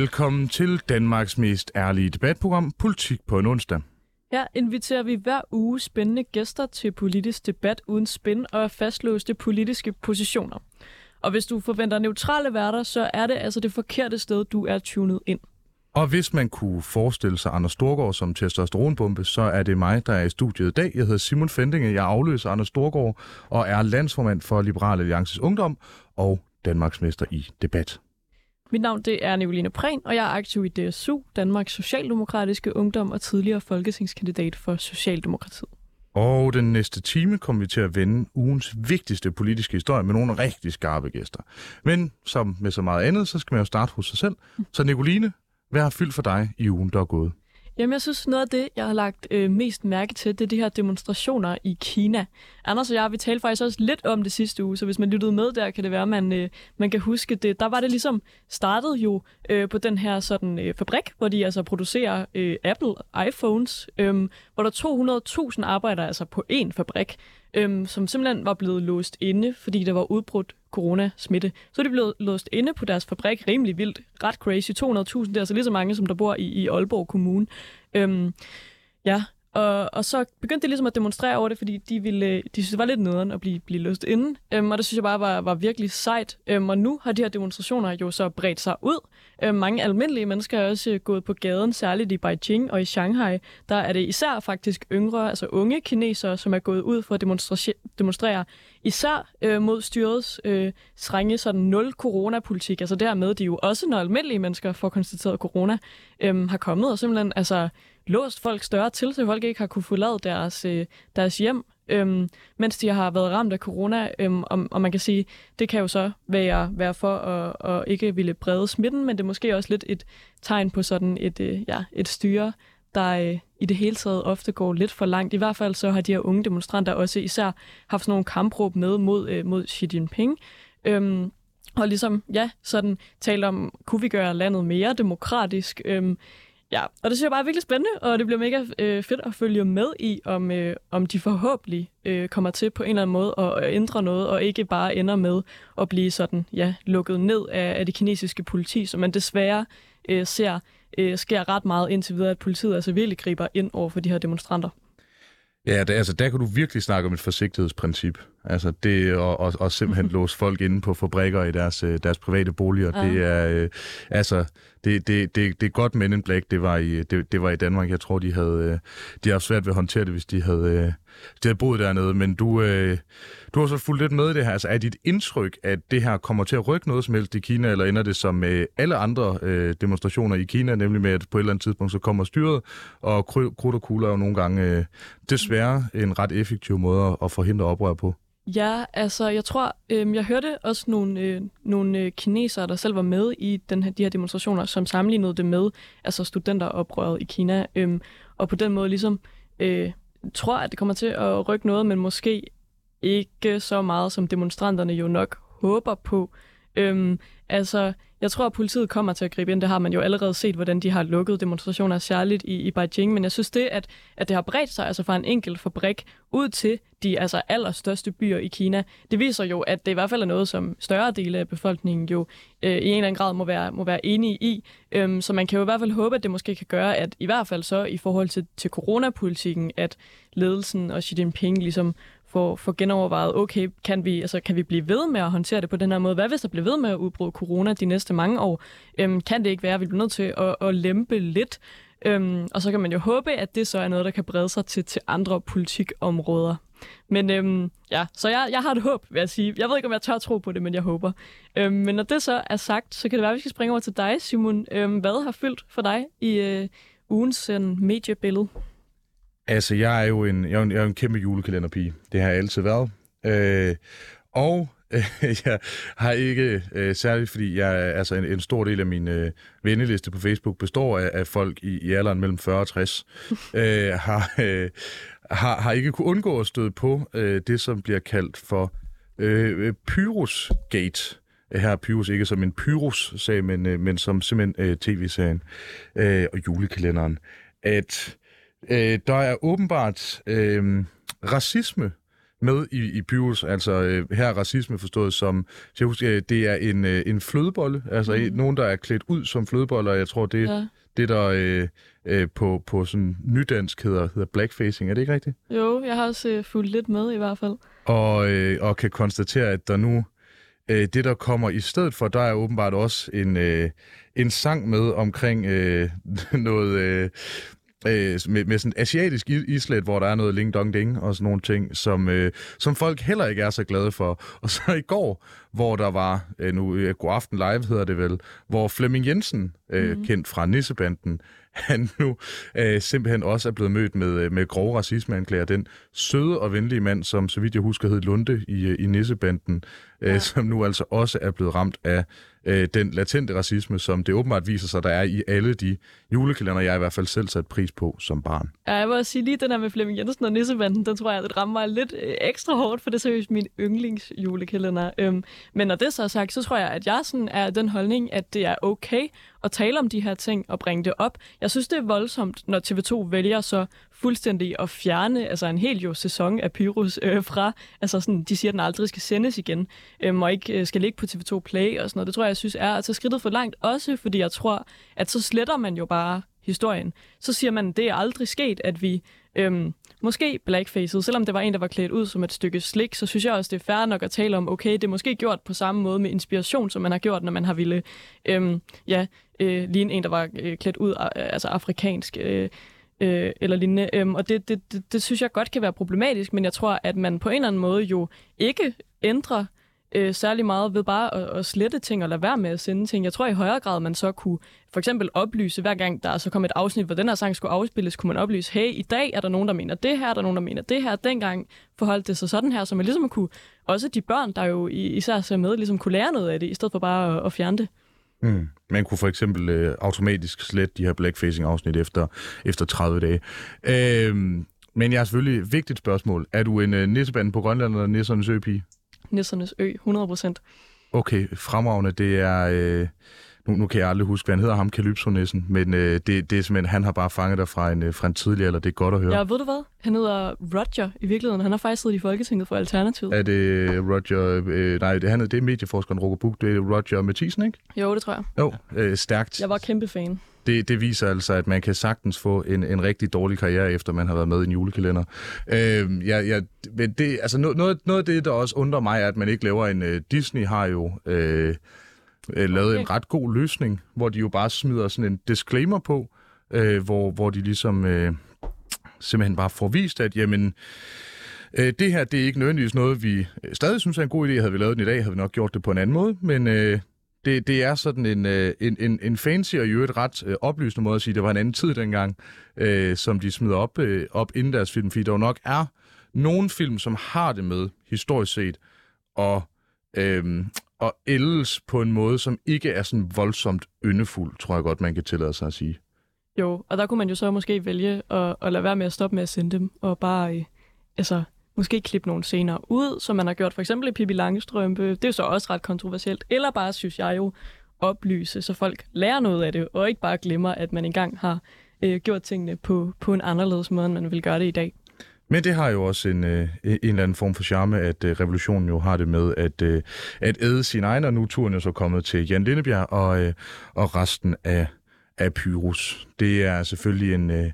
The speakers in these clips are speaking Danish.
Velkommen til Danmarks mest ærlige debatprogram, Politik på en onsdag. Her inviterer vi hver uge spændende gæster til politisk debat uden spænd og fastlåste politiske positioner. Og hvis du forventer neutrale værter, så er det altså det forkerte sted, du er tunet ind. Og hvis man kunne forestille sig Anders Storgård som testosteronbombe, så er det mig, der er i studiet i dag. Jeg hedder Simon Fendinge, jeg afløser Anders Storgård og er landsformand for Liberale Alliances Ungdom og Danmarksmester i debat. Mit navn det er Nicoline Prehn, og jeg er aktiv i DSU, Danmarks Socialdemokratiske Ungdom og tidligere folketingskandidat for Socialdemokratiet. Og den næste time kommer vi til at vende ugens vigtigste politiske historie med nogle rigtig skarpe gæster. Men som med så meget andet, så skal man jo starte hos sig selv. Så Nicoline, hvad har fyldt for dig i ugen, der er gået? Jamen, jeg synes, noget af det, jeg har lagt øh, mest mærke til, det er de her demonstrationer i Kina. Anders og jeg, vi talte faktisk også lidt om det sidste uge, så hvis man lyttede med der, kan det være, at man, øh, man kan huske det. Der var det ligesom startet jo øh, på den her sådan øh, fabrik, hvor de altså producerer øh, Apple iPhones, øh, hvor der 200.000 arbejder altså på én fabrik, øhm, som simpelthen var blevet låst inde, fordi der var udbrudt coronasmitte. Så er de blevet låst inde på deres fabrik rimelig vildt. Ret crazy. 200.000, det er altså lige så mange, som der bor i, i Aalborg Kommune. Øhm, ja, og, og så begyndte de ligesom at demonstrere over det, fordi de, ville, øh, de synes, det var lidt nederen at blive, blive låst inde. Øhm, og det synes jeg bare var, var virkelig sejt. Øhm, og nu har de her demonstrationer jo så bredt sig ud. Øhm, mange almindelige mennesker er også øh, gået på gaden, særligt i Beijing og i Shanghai. Der er det især faktisk yngre, altså unge kinesere, som er gået ud for at demonstrere, demonstrere især øh, mod styrets øh, strenge sådan nul coronapolitik. Altså dermed, de jo også, når almindelige mennesker får konstateret corona, øhm, har kommet og simpelthen altså låst folk større til, så folk ikke har kunne forlade deres, øh, deres hjem, øhm, mens de har været ramt af corona. Øhm, og, og man kan sige, det kan jo så være, være for at, at ikke ville brede smitten, men det er måske også lidt et tegn på sådan et, øh, ja, et styre, der øh, i det hele taget ofte går lidt for langt. I hvert fald så har de her unge demonstranter også især haft sådan nogle kampråb med mod, øh, mod Xi Jinping. Øhm, og ligesom, ja, sådan tale om, kunne vi gøre landet mere demokratisk? Øhm, Ja, og det synes jeg bare er virkelig spændende, og det bliver mega øh, fedt at følge med i, om, øh, om de forhåbentlig øh, kommer til på en eller anden måde at, at ændre noget, og ikke bare ender med at blive sådan, ja, lukket ned af, af det kinesiske politi, som man desværre øh, ser øh, sker ret meget indtil videre, at politiet altså virkelig griber ind over for de her demonstranter. Ja, det, altså, der kan du virkelig snakke om et forsigtighedsprincip. Altså det at, at, at simpelthen låse folk inde på fabrikker i deres, øh, deres private boliger, ja. det er øh, altså det, det, det, det er godt Men in Black, det var i det, det var i Danmark. Jeg tror de havde øh, de havde svært ved at håndtere det, hvis de havde øh, de havde boet dernede, men du øh, du har så fulgt lidt med i det her. Altså er dit indtryk at det her kommer til at rykke noget som helst i Kina eller ender det som med alle andre øh, demonstrationer i Kina, nemlig med at på et eller andet tidspunkt så kommer styret og krudt og kugler jo nogle gange øh, desværre en ret effektiv måde at forhindre oprør på. Ja, altså jeg tror, øh, jeg hørte også nogle, øh, nogle øh, kinesere, der selv var med i den her, de her demonstrationer, som sammenlignede det med altså studenteroprøret i Kina, øh, og på den måde ligesom øh, tror, at det kommer til at rykke noget, men måske ikke så meget, som demonstranterne jo nok håber på. Øh, Øhm, altså, jeg tror, at politiet kommer til at gribe ind. Det har man jo allerede set, hvordan de har lukket demonstrationer, særligt i, i Beijing. Men jeg synes det, at, at det har bredt sig altså fra en enkelt fabrik ud til de altså allerstørste byer i Kina, det viser jo, at det i hvert fald er noget, som større dele af befolkningen jo øh, i en eller anden grad må være, må være enige i. Øhm, så man kan jo i hvert fald håbe, at det måske kan gøre, at i hvert fald så i forhold til, til coronapolitikken, at ledelsen og Xi Jinping ligesom få, få genovervejet, okay, kan vi, altså, kan vi blive ved med at håndtere det på den her måde? Hvad hvis der bliver ved med at udbryde corona de næste mange år? Øhm, kan det ikke være, at vi bliver nødt til at, at lempe lidt? Øhm, og så kan man jo håbe, at det så er noget, der kan brede sig til, til andre politikområder. Men øhm, ja, så jeg, jeg har et håb, vil jeg sige. Jeg ved ikke, om jeg tør tro på det, men jeg håber. Øhm, men når det så er sagt, så kan det være, at vi skal springe over til dig, Simon. Øhm, hvad har fyldt for dig i øh, ugens sådan, mediebillede? Altså, jeg er jo en, jeg er en, jeg er en kæmpe julekalenderpige. Det har jeg altid været. Øh, og øh, jeg har ikke, øh, særligt fordi jeg altså en, en stor del af min øh, venneliste på Facebook består af, af folk i, i alderen mellem 40 og 60, øh, har, øh, har, har ikke kunne undgå at støde på øh, det, som bliver kaldt for øh, Pyrus-gate. Her er Pyrus ikke som en Pyrus-sag, men, øh, men som simpelthen øh, tv-serien øh, og julekalenderen. At Øh, der er åbenbart øh, racisme med i, i Pyrus. Altså øh, her er racisme forstået som, jeg husker, øh, det er en, øh, en flødebolle, altså mm. nogen, der er klædt ud som flødeboller, jeg tror, det, ja. det der øh, øh, på, på sådan nydansk hedder, hedder blackfacing. Er det ikke rigtigt? Jo, jeg har også øh, fulgt lidt med i hvert fald. Og, øh, og kan konstatere, at der nu øh, det, der kommer i stedet for, der er åbenbart også en, øh, en sang med omkring øh, noget... Øh, øh, med, med sådan asiatisk islet, hvor der er noget ling dong ding og sådan nogle ting, som, øh, som folk heller ikke er så glade for. Og så i går, hvor der var, øh, nu øh, God Aften Live hedder det vel, hvor Flemming Jensen, øh, mm. kendt fra Nissebanden, han nu øh, simpelthen også er blevet mødt med, øh, med grove racismeanklager. Den søde og venlige mand, som så vidt jeg husker hed Lunde i, øh, i Nissebanden, øh, ja. som nu altså også er blevet ramt af øh, den latente racisme, som det åbenbart viser sig, der er i alle de julekalender, jeg i hvert fald selv sat pris på som barn. Ja, jeg vil også sige lige den her med Flemming Jensen og Nissebanden, den tror jeg, det rammer mig lidt øh, ekstra hårdt, for det er seriøst min yndlingsjulekalender. Øhm, men når det så er sagt, så tror jeg, at jeg sådan er den holdning, at det er okay at tale om de her ting og bringe det op. Jeg synes, det er voldsomt, når TV2 vælger så fuldstændig at fjerne altså en hel jo sæson af Pyrus øh, fra, altså sådan, de siger, at den aldrig skal sendes igen, øh, og ikke øh, skal ligge på TV2 Play og sådan noget. Det tror jeg, jeg synes er at tage skridtet for langt, også fordi jeg tror, at så sletter man jo bare historien. Så siger man, at det er aldrig sket, at vi øhm, måske blackfaced, selvom det var en, der var klædt ud som et stykke slik, så synes jeg også, det er fair nok at tale om, okay, det er måske gjort på samme måde med inspiration, som man har gjort, når man har ville øhm, ja, øh, ligne en, der var øh, klædt ud, altså afrikansk, øh, øh, eller lignende. Øhm, og det, det, det, det synes jeg godt kan være problematisk, men jeg tror, at man på en eller anden måde jo ikke ændrer øh, særlig meget ved bare at, at slette ting og lade være med at sende ting. Jeg tror i højere grad, man så kunne for eksempel oplyse, hver gang der så kom et afsnit, hvor den her sang skulle afspilles, kunne man oplyse, hey, i dag er der nogen, der mener det her, der nogen, der mener det her. Dengang forholdt det sig sådan her, så man ligesom kunne, også de børn, der jo især ser med, ligesom kunne lære noget af det, i stedet for bare at, at fjerne det. Mm. Man kunne for eksempel øh, automatisk slette de her blackfacing-afsnit efter, efter 30 dage. Øhm, men jeg har selvfølgelig vigtigt spørgsmål. Er du en øh, nisseband på Grønland eller nissernes øpige? Nissernes ø, 100 procent. Okay, fremragende. Det er... Øh, nu, nu kan jeg aldrig huske, hvad han hedder, ham Calypso-nissen, men øh, det, det er simpelthen, han har bare fanget dig fra en, øh, fra en tidligere, eller det er godt at høre. Ja, ved du hvad? Han hedder Roger i virkeligheden. Han har faktisk siddet i Folketinget for Alternativet. Er det Roger, øh, nej, det, han, det er medieforskeren Roger Buk, det er Roger Mathisen, ikke? Jo, det tror jeg. Jo, øh, stærkt. Jeg var kæmpe fan. Det, det viser altså, at man kan sagtens få en, en rigtig dårlig karriere, efter man har været med i en julekalender. Øh, ja, ja, men det, altså noget, noget af det, der også undrer mig, er, at man ikke laver en... Uh, Disney har jo... Øh, øh, lavet okay. en ret god løsning, hvor de jo bare smider sådan en disclaimer på, øh, hvor, hvor de ligesom øh, simpelthen bare får vist, at jamen, øh, det her det er ikke nødvendigvis noget, vi øh, stadig synes er en god idé. Havde vi lavet den i dag, havde vi nok gjort det på en anden måde, men øh, det, det er sådan en, øh, en, en, en fancy og jo et ret øh, oplysende måde at sige, at det var en anden tid dengang, øh, som de smider op, øh, op inden deres film, fordi der jo nok er nogle film, som har det med, historisk set, og øh, og ældes på en måde, som ikke er sådan voldsomt yndefuld, tror jeg godt, man kan tillade sig at sige. Jo, og der kunne man jo så måske vælge at, at lade være med at stoppe med at sende dem, og bare øh, altså, måske klippe nogle scener ud, som man har gjort for eksempel i Pippi Langstrømpe. Det er jo så også ret kontroversielt. Eller bare, synes jeg jo, oplyse, så folk lærer noget af det, og ikke bare glemmer, at man engang har øh, gjort tingene på, på en anderledes måde, end man vil gøre det i dag. Men det har jo også en, øh, en eller anden form for charme, at øh, revolutionen jo har det med at, øh, at æde sin egen, og nu er turen jo så kommet til Jan Lindebjerg og, øh, og resten af, af Pyrus. Det er selvfølgelig en øh,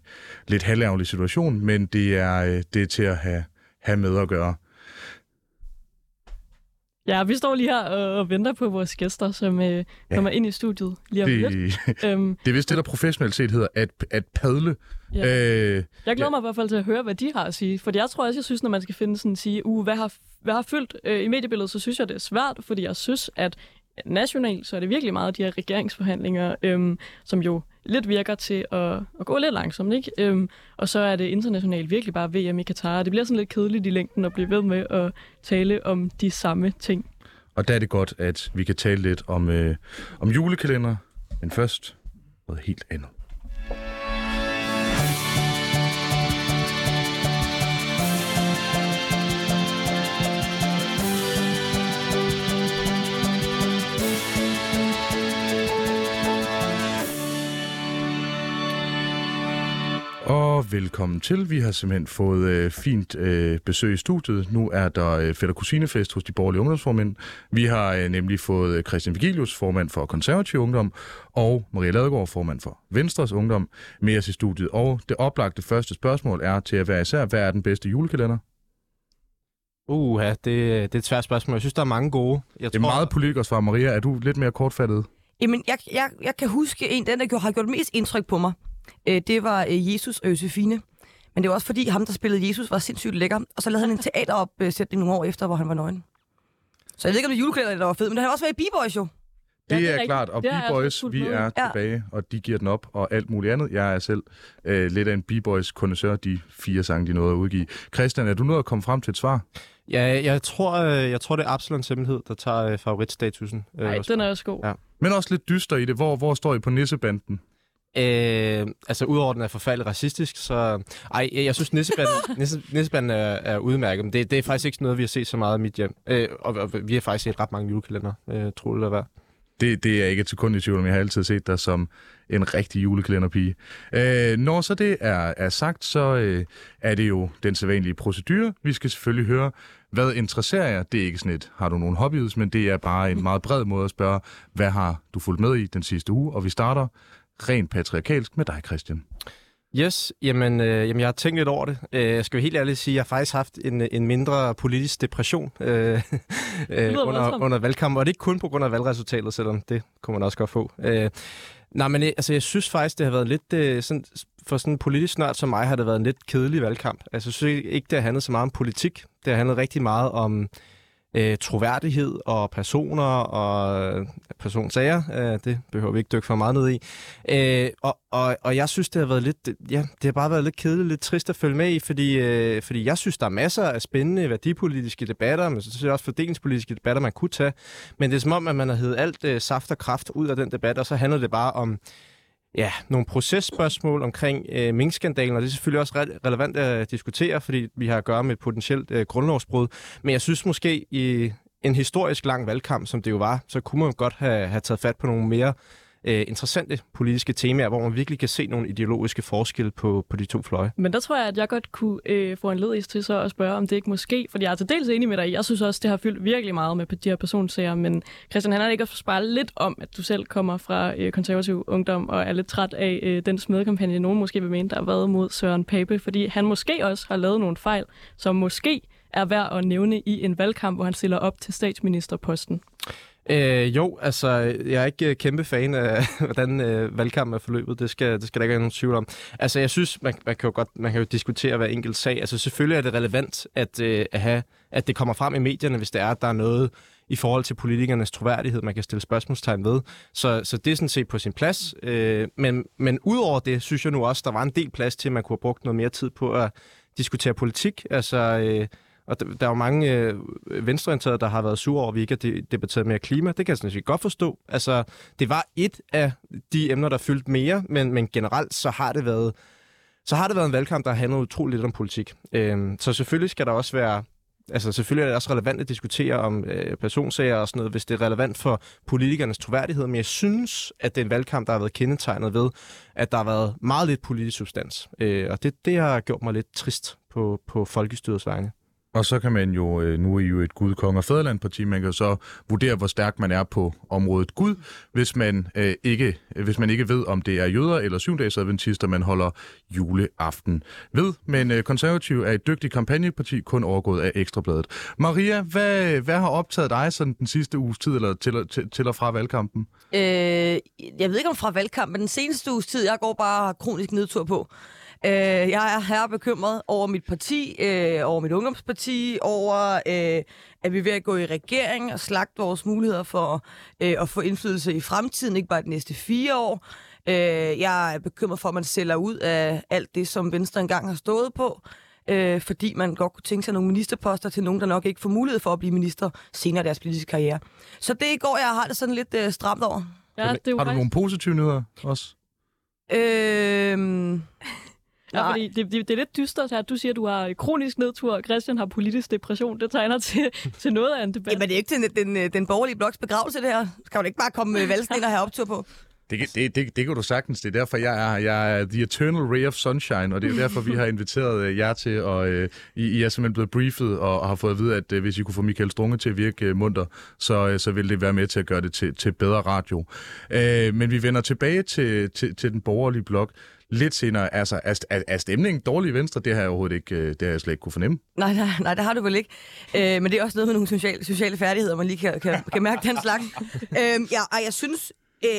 lidt halværvelig situation, men det er, øh, det er til at have, have med at gøre. Ja, vi står lige her og venter på vores gæster, som øh, kommer ja. ind i studiet lige om det, lidt. Øhm, det er vist det, der professionelt set hedder at, at padle. Ja. Øh, jeg glæder ja. mig i hvert fald til at høre, hvad de har at sige. For jeg tror også, jeg synes, når man skal finde sådan sige, uh, hvad har, hvad har fyldt øh, i mediebilledet, så synes jeg, det er svært, fordi jeg synes, at nationalt, så er det virkelig meget de her regeringsforhandlinger, øhm, som jo lidt virker til at, at gå lidt langsomt, ikke? Øhm, og så er det internationalt virkelig bare VM i Katar. Det bliver sådan lidt kedeligt i længden at blive ved med at tale om de samme ting. Og der er det godt, at vi kan tale lidt om, øh, om julekalender, men først noget helt andet. Og velkommen til. Vi har simpelthen fået øh, fint øh, besøg i studiet. Nu er der øh, fætter kusinefest hos de borgerlige ungdomsformænd. Vi har øh, nemlig fået øh, Christian Vigilius, formand for Konservativ Ungdom, og Maria Ladegaard, formand for Venstres Ungdom, med os i studiet. Og det oplagte første spørgsmål er til at være især, hvad er den bedste julekalender? Uha, det, det er et svært spørgsmål. Jeg synes, der er mange gode. Jeg Det er meget politikersvar. Maria, er du lidt mere kortfattet? Jamen, jeg, jeg, jeg kan huske en, den der gjorde, har gjort mest indtryk på mig. Øh, det var øh, Jesus og Josefine. Men det var også fordi, ham, der spillede Jesus, var sindssygt lækker. Og så lavede han en teateropsætning nogle år efter, hvor han var nøgen. Så jeg ved ikke, om det er julekalender, der var fed, men det har også været i B-Boys jo. Det, Ja, det er er, klart, og B-Boys, fulgt vi er Ja. tilbage, og de giver den op, og alt muligt andet. Jeg er selv øh, lidt af en B-Boys kondensør, de fire sange, de nåede at udgive. Christian, er du nået at komme frem til et svar? Ja, jeg tror, øh, jeg tror det er Absalons hemmelighed, der tager øh, favoritstatusen. øh, Nej, hos den er også god. Ja. Men også lidt dyster i det. Hvor, hvor står I på nissebanden? Øh, altså, udover at den er forfærdeligt racistisk, så... Ej, jeg, jeg synes, Nissebanden, Nisse, Nissebanden er, er udmærket, men det, det er faktisk ikke noget, vi har set så meget i mit hjem. Øh, og, og vi har faktisk set ret mange julekalender, øh, tror det eller hvad. Det, det er jeg ikke et sekund i tvivl om. Jeg har altid set dig som en rigtig julekalenderpige. Øh, når så det er, er sagt, så øh, er det jo den sædvanlige procedure. Vi skal selvfølgelig høre, hvad interesserer jer? Det er ikke sådan et, har du nogen hobbies, men det er bare en meget bred måde at spørge, hvad har du fulgt med i den sidste uge? Og vi starter rent patriarkalsk med dig, Christian. Yes, jamen, øh, jamen jeg har tænkt lidt over det. Øh, jeg skal jo helt ærligt sige, at jeg har faktisk haft en, en mindre politisk depression øh, øh, under, under valgkampen, og det er ikke kun på grund af valgresultatet, selvom det kunne man også godt få. Øh, nej, men øh, altså, jeg synes faktisk, det har været lidt, øh, sådan, for sådan en politisk nørd som mig, har det været en lidt kedelig valgkamp. Altså, jeg synes ikke, det har handlet så meget om politik. Det har handlet rigtig meget om øh, troværdighed og personer og øh, personsager. Øh, det behøver vi ikke dykke for meget ned i. Øh, og, og, og jeg synes, det har været lidt, ja, det har bare været lidt kedeligt, lidt trist at følge med i, fordi, øh, fordi jeg synes, der er masser af spændende værdipolitiske debatter, men så synes jeg også fordelingspolitiske debatter, man kunne tage. Men det er som om, at man har hævet alt øh, saft og kraft ud af den debat, og så handler det bare om ja, nogle processpørgsmål omkring øh, minkskandalen, og det er selvfølgelig også re- relevant at diskutere, fordi vi har at gøre med et potentielt øh, grundlovsbrud. Men jeg synes måske i en historisk lang valgkamp, som det jo var, så kunne man godt have, have taget fat på nogle mere øh, interessante politiske temaer, hvor man virkelig kan se nogle ideologiske forskelle på, på de to fløje. Men der tror jeg, at jeg godt kunne øh, få en ledigst til så at spørge, om det ikke måske, fordi jeg er til dels enig med dig. Jeg synes også, det har fyldt virkelig meget med de her personsager, men Christian, han har ikke også spare lidt om, at du selv kommer fra øh, konservativ ungdom og er lidt træt af øh, den smedekampagne, nogen måske vil mene, der har været mod Søren Pape, fordi han måske også har lavet nogle fejl, som måske er værd at nævne i en valgkamp, hvor han stiller op til statsministerposten. Øh, jo, altså, jeg er ikke øh, kæmpe fan af, hvordan øh, valgkampen er forløbet. Det skal, det skal der ikke være nogen tvivl om. Altså, jeg synes, man, man, kan jo godt man kan jo diskutere hver enkelt sag. Altså, selvfølgelig er det relevant, at, øh, at, have, at det kommer frem i medierne, hvis det er, at der er noget i forhold til politikernes troværdighed, man kan stille spørgsmålstegn ved. Så, så det er sådan set på sin plads. Øh, men, men udover det, synes jeg nu også, der var en del plads til, at man kunne have brugt noget mere tid på at diskutere politik. Altså, øh, og der, der er jo mange øh, venstreorienterede, der har været sure over, at vi ikke har de- debatteret mere klima. Det kan jeg sådan set godt forstå. Altså, det var et af de emner, der fyldte mere, men, men generelt så har det været så har det været en valgkamp, der har handlet utroligt lidt om politik. Øhm, så selvfølgelig skal der også være Altså selvfølgelig er det også relevant at diskutere om øh, personsager og sådan noget, hvis det er relevant for politikernes troværdighed, men jeg synes, at det er en valgkamp, der har været kendetegnet ved, at der har været meget lidt politisk substans. Øh, og det, det har gjort mig lidt trist på, på folkestyrets vegne. Og så kan man jo, øh, nu er I jo et Gud, Kong og Fæderland-parti, man kan jo så vurdere, hvor stærk man er på området Gud, hvis man, øh, ikke, hvis man ikke ved, om det er jøder eller syvdagsadventister, man holder juleaften ved. Men øh, konservativ er et dygtigt kampagneparti, kun overgået af Ekstrabladet. Maria, hvad, hvad har optaget dig sådan den sidste uges tid, eller til, til, til og fra valgkampen? Øh, jeg ved ikke om fra valgkampen, men den seneste uges tid, jeg går bare kronisk nedtur på. Øh, jeg er her bekymret over mit parti, øh, over mit ungdomsparti, over øh, at vi er ved at gå i regering og slagte vores muligheder for øh, at få indflydelse i fremtiden, ikke bare de næste fire år. Øh, jeg er bekymret for, at man sælger ud af alt det, som Venstre engang har stået på, øh, fordi man godt kunne tænke sig nogle ministerposter til nogen, der nok ikke får mulighed for at blive minister senere i deres politiske karriere. Så det i går, jeg har det sådan lidt øh, stramt over. Ja, det er Har du faktisk... nogle positive nyheder også? Øh, Ja, fordi det, det, det er lidt dystert her. Du siger, at du har kronisk nedtur, og Christian har politisk depression. Det tegner til, til noget af en debat. Jamen, det er ikke til den, den, den borgerlige bloks begravelse, det her. Skal man ikke bare komme med valgsten og have optur på? Det, det, det, det kan du sagtens. Det er derfor, jeg er, jeg er the eternal ray of sunshine, og det er derfor, vi har inviteret øh, jer til, og øh, I, I er simpelthen blevet briefet og, og har fået at vide, at øh, hvis I kunne få Michael Strunge til at virke øh, munter, så, øh, så vil det være med til at gøre det til, til bedre radio. Øh, men vi vender tilbage til, til, til den borgerlige blok lidt senere. Altså, er, er, er stemningen dårlig i Venstre? Det har jeg overhovedet ikke, øh, det har jeg slet ikke kunne fornemme. Nej, nej, nej, det har du vel ikke. Øh, men det er også noget med nogle sociale, sociale færdigheder, man lige kan, kan, kan mærke den slags. øh, ja, og jeg synes, øh,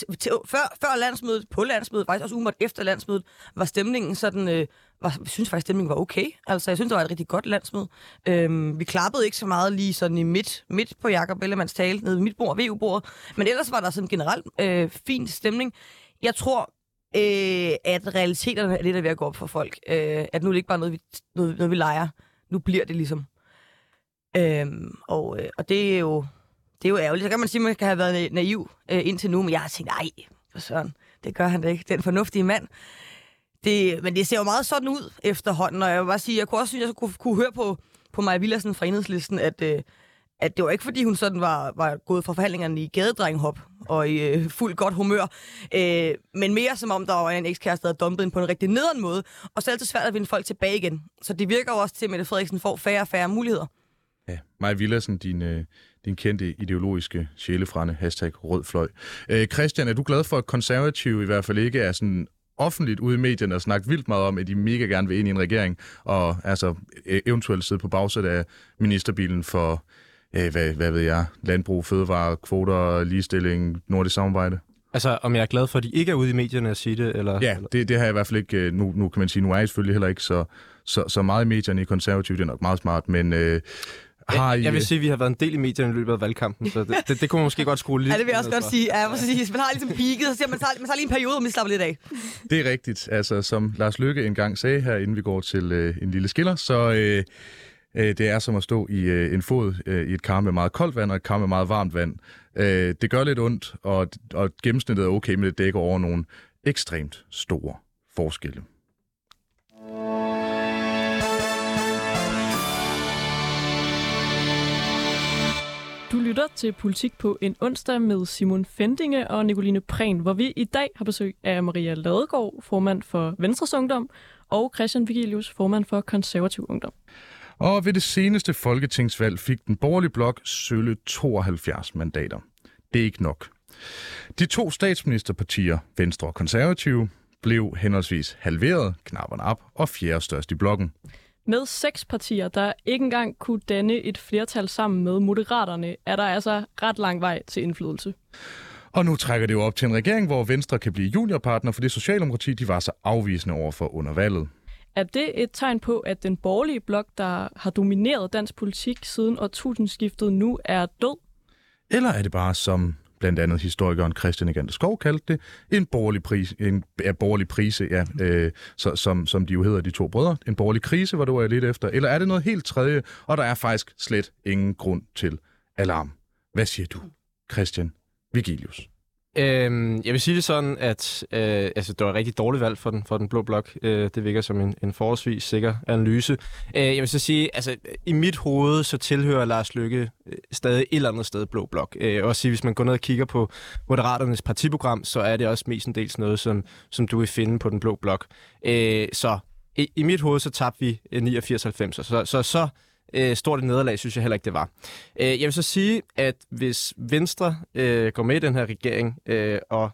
t- t- før, før landsmødet, på landsmødet, faktisk også umiddelbart efter landsmødet, var stemningen sådan... Øh, var, jeg synes faktisk, stemningen var okay. Altså, jeg synes, det var et rigtig godt landsmøde. Øhm, vi klappede ikke så meget lige sådan i midt, midt på Jakob Ellemanns tale, nede ved mit bord, VU-bordet. Men ellers var der sådan generelt øh, fin stemning. Jeg tror, øh, at realiteterne er lidt der ved at gå op for folk. Øh, at nu er det ikke bare noget, vi, noget, noget, vi leger. Nu bliver det ligesom. Øh, og, øh, og det er jo det er jo ærgerligt. Så kan man sige, at man kan have været naiv øh, indtil nu, men jeg har tænkt, nej, for søren, det gør han da ikke. Den fornuftige mand. Det, men det ser jo meget sådan ud efterhånden, og jeg vil bare sige, jeg kunne også synes, jeg kunne, kunne høre på, på Maja Villersen fra enhedslisten, at, øh, at det var ikke, fordi hun sådan var, var gået fra forhandlingerne i gadedrenghop og i øh, fuld godt humør, øh, men mere som om, der var en ekskæreste, der havde dumpet hende på en rigtig nederen måde, og så er det altid svært at vinde folk tilbage igen. Så det virker jo også til, at Mette Frederiksen får færre og færre muligheder. Ja, Maja Villersen, din, øh, din kendte ideologiske sjælefrænde, hashtag rødfløj. Øh, Christian, er du glad for, at konservative i hvert fald ikke er sådan offentligt ude i medierne og snakke vildt meget om, at de mega gerne vil ind i en regering, og altså e- eventuelt sidde på bagsæt af ministerbilen for, øh, hvad, hvad ved jeg, landbrug, fødevare, kvoter, ligestilling, nordisk samarbejde? Altså, om jeg er glad for, at de ikke er ude i medierne at sige det, eller... Ja, det, det har jeg i hvert fald ikke, øh, nu, nu kan man sige, nu er jeg selvfølgelig heller ikke så, så, så meget i medierne i konservativ, det er nok meget smart, men øh, har I... Jeg vil sige, at vi har været en del i medierne i løbet af valgkampen, så det, det, det kunne man måske godt skrue lidt Ja, det vil jeg også godt sige. Ja, præcis. Man har ligesom peaked, så siger man, man tager, man tager lige en periode, hvor man slapper lidt af. Det er rigtigt. Altså, som Lars Lykke engang sagde her, inden vi går til øh, en lille skiller, så øh, øh, det er som at stå i øh, en fod øh, i et kar med meget koldt vand og et kar med meget varmt vand. Øh, det gør lidt ondt, og, og gennemsnittet er okay, men det dækker over nogle ekstremt store forskelle. Du lytter til Politik på en onsdag med Simon Fendinge og Nicoline Prehn, hvor vi i dag har besøg af Maria Ladegaard, formand for Venstres Ungdom, og Christian Vigilius, formand for Konservativ Ungdom. Og ved det seneste folketingsvalg fik den borgerlige blok sølle 72 mandater. Det er ikke nok. De to statsministerpartier, Venstre og Konservative, blev henholdsvis halveret, knapperne op, og fjerde størst i blokken. Med seks partier, der ikke engang kunne danne et flertal sammen med Moderaterne, er der altså ret lang vej til indflydelse. Og nu trækker det jo op til en regering, hvor Venstre kan blive juniorpartner for det socialdemokrati, de var så afvisende over for under valget. Er det et tegn på, at den borgerlige blok, der har domineret dansk politik siden årtusindskiftet, nu er død? Eller er det bare, som blandt andet historikeren Christian Egander Skov kaldte det, en borgerlig, pris, en ja, borgerlig prise, ja, øh, så, som, som de jo hedder, de to brødre. En borgerlig krise, var det var jeg lidt efter. Eller er det noget helt tredje, og der er faktisk slet ingen grund til alarm? Hvad siger du, Christian Vigilius? Øhm, jeg vil sige det sådan, at øh, altså, det var et rigtig dårligt valg for den, for den blå blok. Øh, det virker som en, en forholdsvis sikker analyse. Øh, jeg vil så sige, altså i mit hoved, så tilhører Lars Lykke øh, stadig et eller andet sted blå blok. Øh, også hvis man går ned og kigger på Moderaternes partiprogram, så er det også mestendels noget, som, som du vil finde på den blå blok. Øh, så i, i mit hoved, så tabte vi øh, 89-90. Så, så, så, så øh, stort et nederlag, synes jeg heller ikke, det var. Øh, jeg vil så sige, at hvis Venstre øh, går med i den her regering, øh, og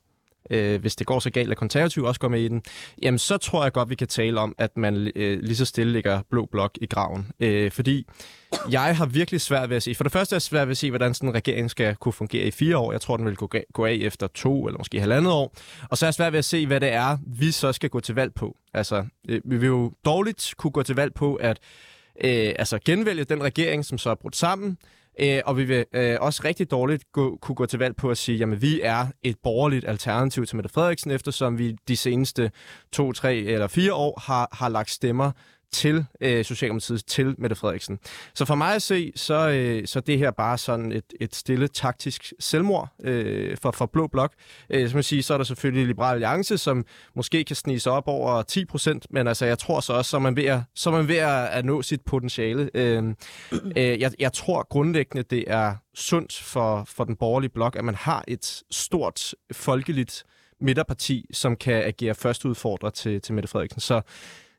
øh, hvis det går så galt, at konservative også går med i den, jamen så tror jeg godt, vi kan tale om, at man øh, lige så stille ligger blå blok i graven. Øh, fordi jeg har virkelig svært ved at se, for det første er jeg svært ved at se, hvordan sådan en regering skal kunne fungere i fire år. Jeg tror, den vil gå, gå af efter to eller måske halvandet år. Og så er jeg svært ved at se, hvad det er, vi så skal gå til valg på. Altså, øh, vi vil jo dårligt kunne gå til valg på, at øh, altså genvælge den regering, som så er brudt sammen, øh, og vi vil øh, også rigtig dårligt gå, kunne gå til valg på at sige, jamen vi er et borgerligt alternativ til Mette Frederiksen, eftersom vi de seneste to, tre eller fire år har, har lagt stemmer til øh, Socialdemokratiet, til Mette Frederiksen. Så for mig at se, så, øh, så det her bare sådan et, et stille taktisk selvmord øh, for, for Blå Blok. Øh, som jeg siger, så er der selvfølgelig Liberal Alliance, som måske kan snige sig op over 10 procent, men altså, jeg tror så også, så er man ved at, så man ved at, at nå sit potentiale. Øh, øh, jeg, jeg tror grundlæggende, det er sundt for, for den borgerlige blok, at man har et stort folkeligt midterparti, som kan agere første udfordrer til, til Mette Frederiksen. Så,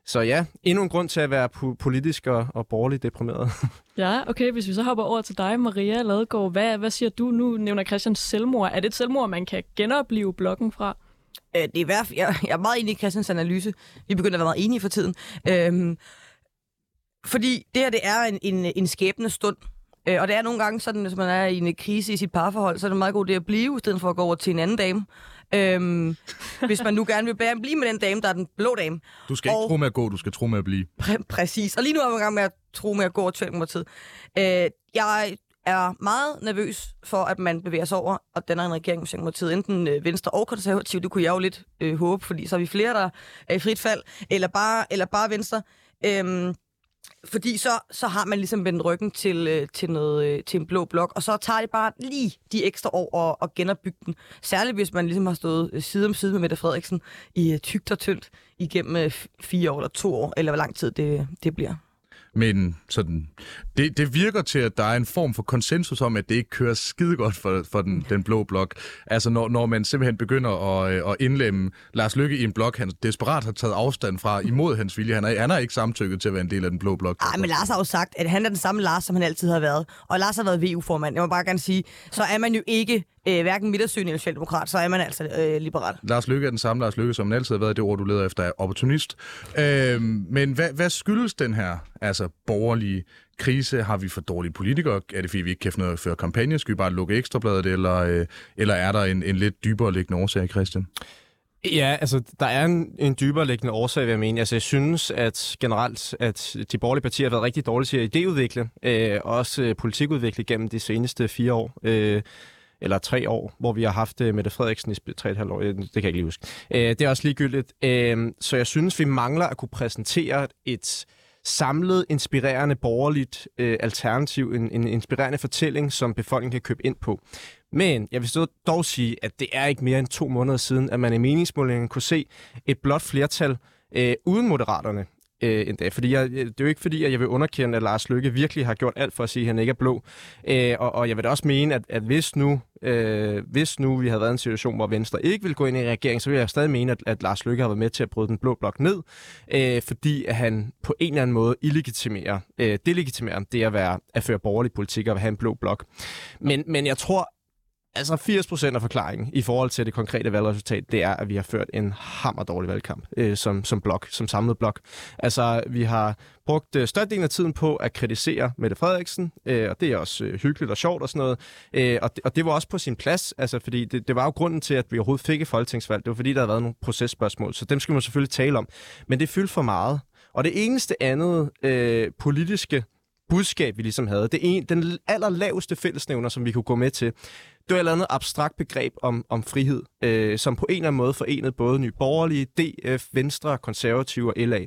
så ja, endnu en grund til at være po- politisk og, og borgerligt deprimeret. Ja, okay. Hvis vi så hopper over til dig, Maria Ladegaard. Hvad, hvad siger du? Nu nævner Christian selvmord. Er det et selvmord, man kan genopleve blokken fra? Øh, det er i hvert fald, jeg, jeg er meget enig i Christians analyse. Vi begynder at være meget enige for tiden. Øhm, fordi det her, det er en, en, en skæbne stund. Øh, og det er nogle gange sådan, hvis man er i en krise i sit parforhold, så er det meget god idé at blive, i stedet for at gå over til en anden dame. Øhm, hvis man nu gerne vil blive med den dame, der er den blå dame. Du skal ikke Og- tro med at gå, du skal tro med at blive. Præ- præcis. Og lige nu er jeg i gang med at tro med at gå over til Socialdemokratiet. Øh, jeg er meget nervøs for, at man bevæger sig over, og den er en regering med Socialdemokratiet, enten øh, Venstre og Konservativ, det kunne jeg jo lidt øh, håbe, fordi så er vi flere, der er i frit fald, eller bare, eller bare Venstre. Øhm, fordi så, så har man ligesom vendt ryggen til, øh, til, noget, øh, til en blå blok, og så tager det bare lige de ekstra år at, at genopbygge den. Særligt hvis man ligesom har stået øh, side om side med Mette Frederiksen i tygt og tyndt igennem fire år eller to år, eller hvor lang tid det, det bliver. Men sådan, det, det virker til, at der er en form for konsensus om, at det ikke kører skide godt for, for den, den blå blok. Altså når, når man simpelthen begynder at, øh, at indlemme Lars Lykke i en blok, han desperat har taget afstand fra imod hans vilje. Han er, han er ikke samtykket til at være en del af den blå blok. Nej, men Lars har jo sagt, at han er den samme Lars, som han altid har været. Og Lars har været VU-formand. Jeg må bare gerne sige, så er man jo ikke øh, hverken midtersøgende eller socialdemokrat, så er man altså øh, liberal. Lars Lykke er den samme Lars Lykke, som altid har været. Det ord, du leder efter, er opportunist. Øhm, men hvad, hvad skyldes den her altså, borgerlige krise? Har vi for dårlige politikere? Er det fordi, vi ikke kan finde noget at føre kampagne? Skal vi bare lukke ekstrabladet? Eller, øh, eller er der en, en lidt dybere liggende årsag, Christian? Ja, altså, der er en, en dybere liggende årsag, vil jeg mene. Altså, jeg synes, at generelt, at de borgerlige partier har været rigtig dårlige til at idéudvikle, øh, og også øh, politikudvikle gennem de seneste fire år. Øh, eller tre år, hvor vi har haft øh, Mette Frederiksen i sp- tre og et halvt år. Øh, det kan jeg ikke lige huske. Øh, det er også ligegyldigt. Øh, så jeg synes, vi mangler at kunne præsentere et samlet, inspirerende borgerligt øh, alternativ, en, en inspirerende fortælling, som befolkningen kan købe ind på. Men jeg vil dog sige, at det er ikke mere end to måneder siden, at man i meningsmålingen kunne se et blot flertal øh, uden moderaterne øh, endda. Fordi jeg, øh, det er jo ikke fordi, at jeg vil underkende, at Lars Løkke virkelig har gjort alt for at sige, at han ikke er blå. Øh, og, og jeg vil da også mene, at, at hvis, nu, øh, hvis nu vi havde været i en situation, hvor Venstre ikke ville gå ind i regeringen, så vil jeg stadig mene, at, at Lars Løkke har været med til at bryde den blå blok ned, øh, fordi at han på en eller anden måde illegitimerer, øh, delegitimerer det at, være, at føre borgerlig politik og at have en blå blok. Men, men jeg tror, Altså 80% af forklaringen i forhold til det konkrete valgresultat, det er, at vi har ført en hammerdårlig valgkamp øh, som, som blok, som samlet blok. Altså, vi har brugt øh, størstedelen af tiden på at kritisere Mette Frederiksen, øh, og det er også øh, hyggeligt og sjovt og sådan noget. Øh, og, det, og det var også på sin plads, altså, fordi det, det var jo grunden til, at vi overhovedet fik et folketingsvalg. Det var fordi, der havde været nogle processpørgsmål, så dem skal man selvfølgelig tale om. Men det fyldte for meget. Og det eneste andet øh, politiske budskab, vi ligesom havde, det en, den allerlaveste fællesnævner, som vi kunne gå med til, det var et eller andet abstrakt begreb om, om frihed, øh, som på en eller anden måde forenede både Nye Borgerlige, DF, Venstre, Konservative og LA.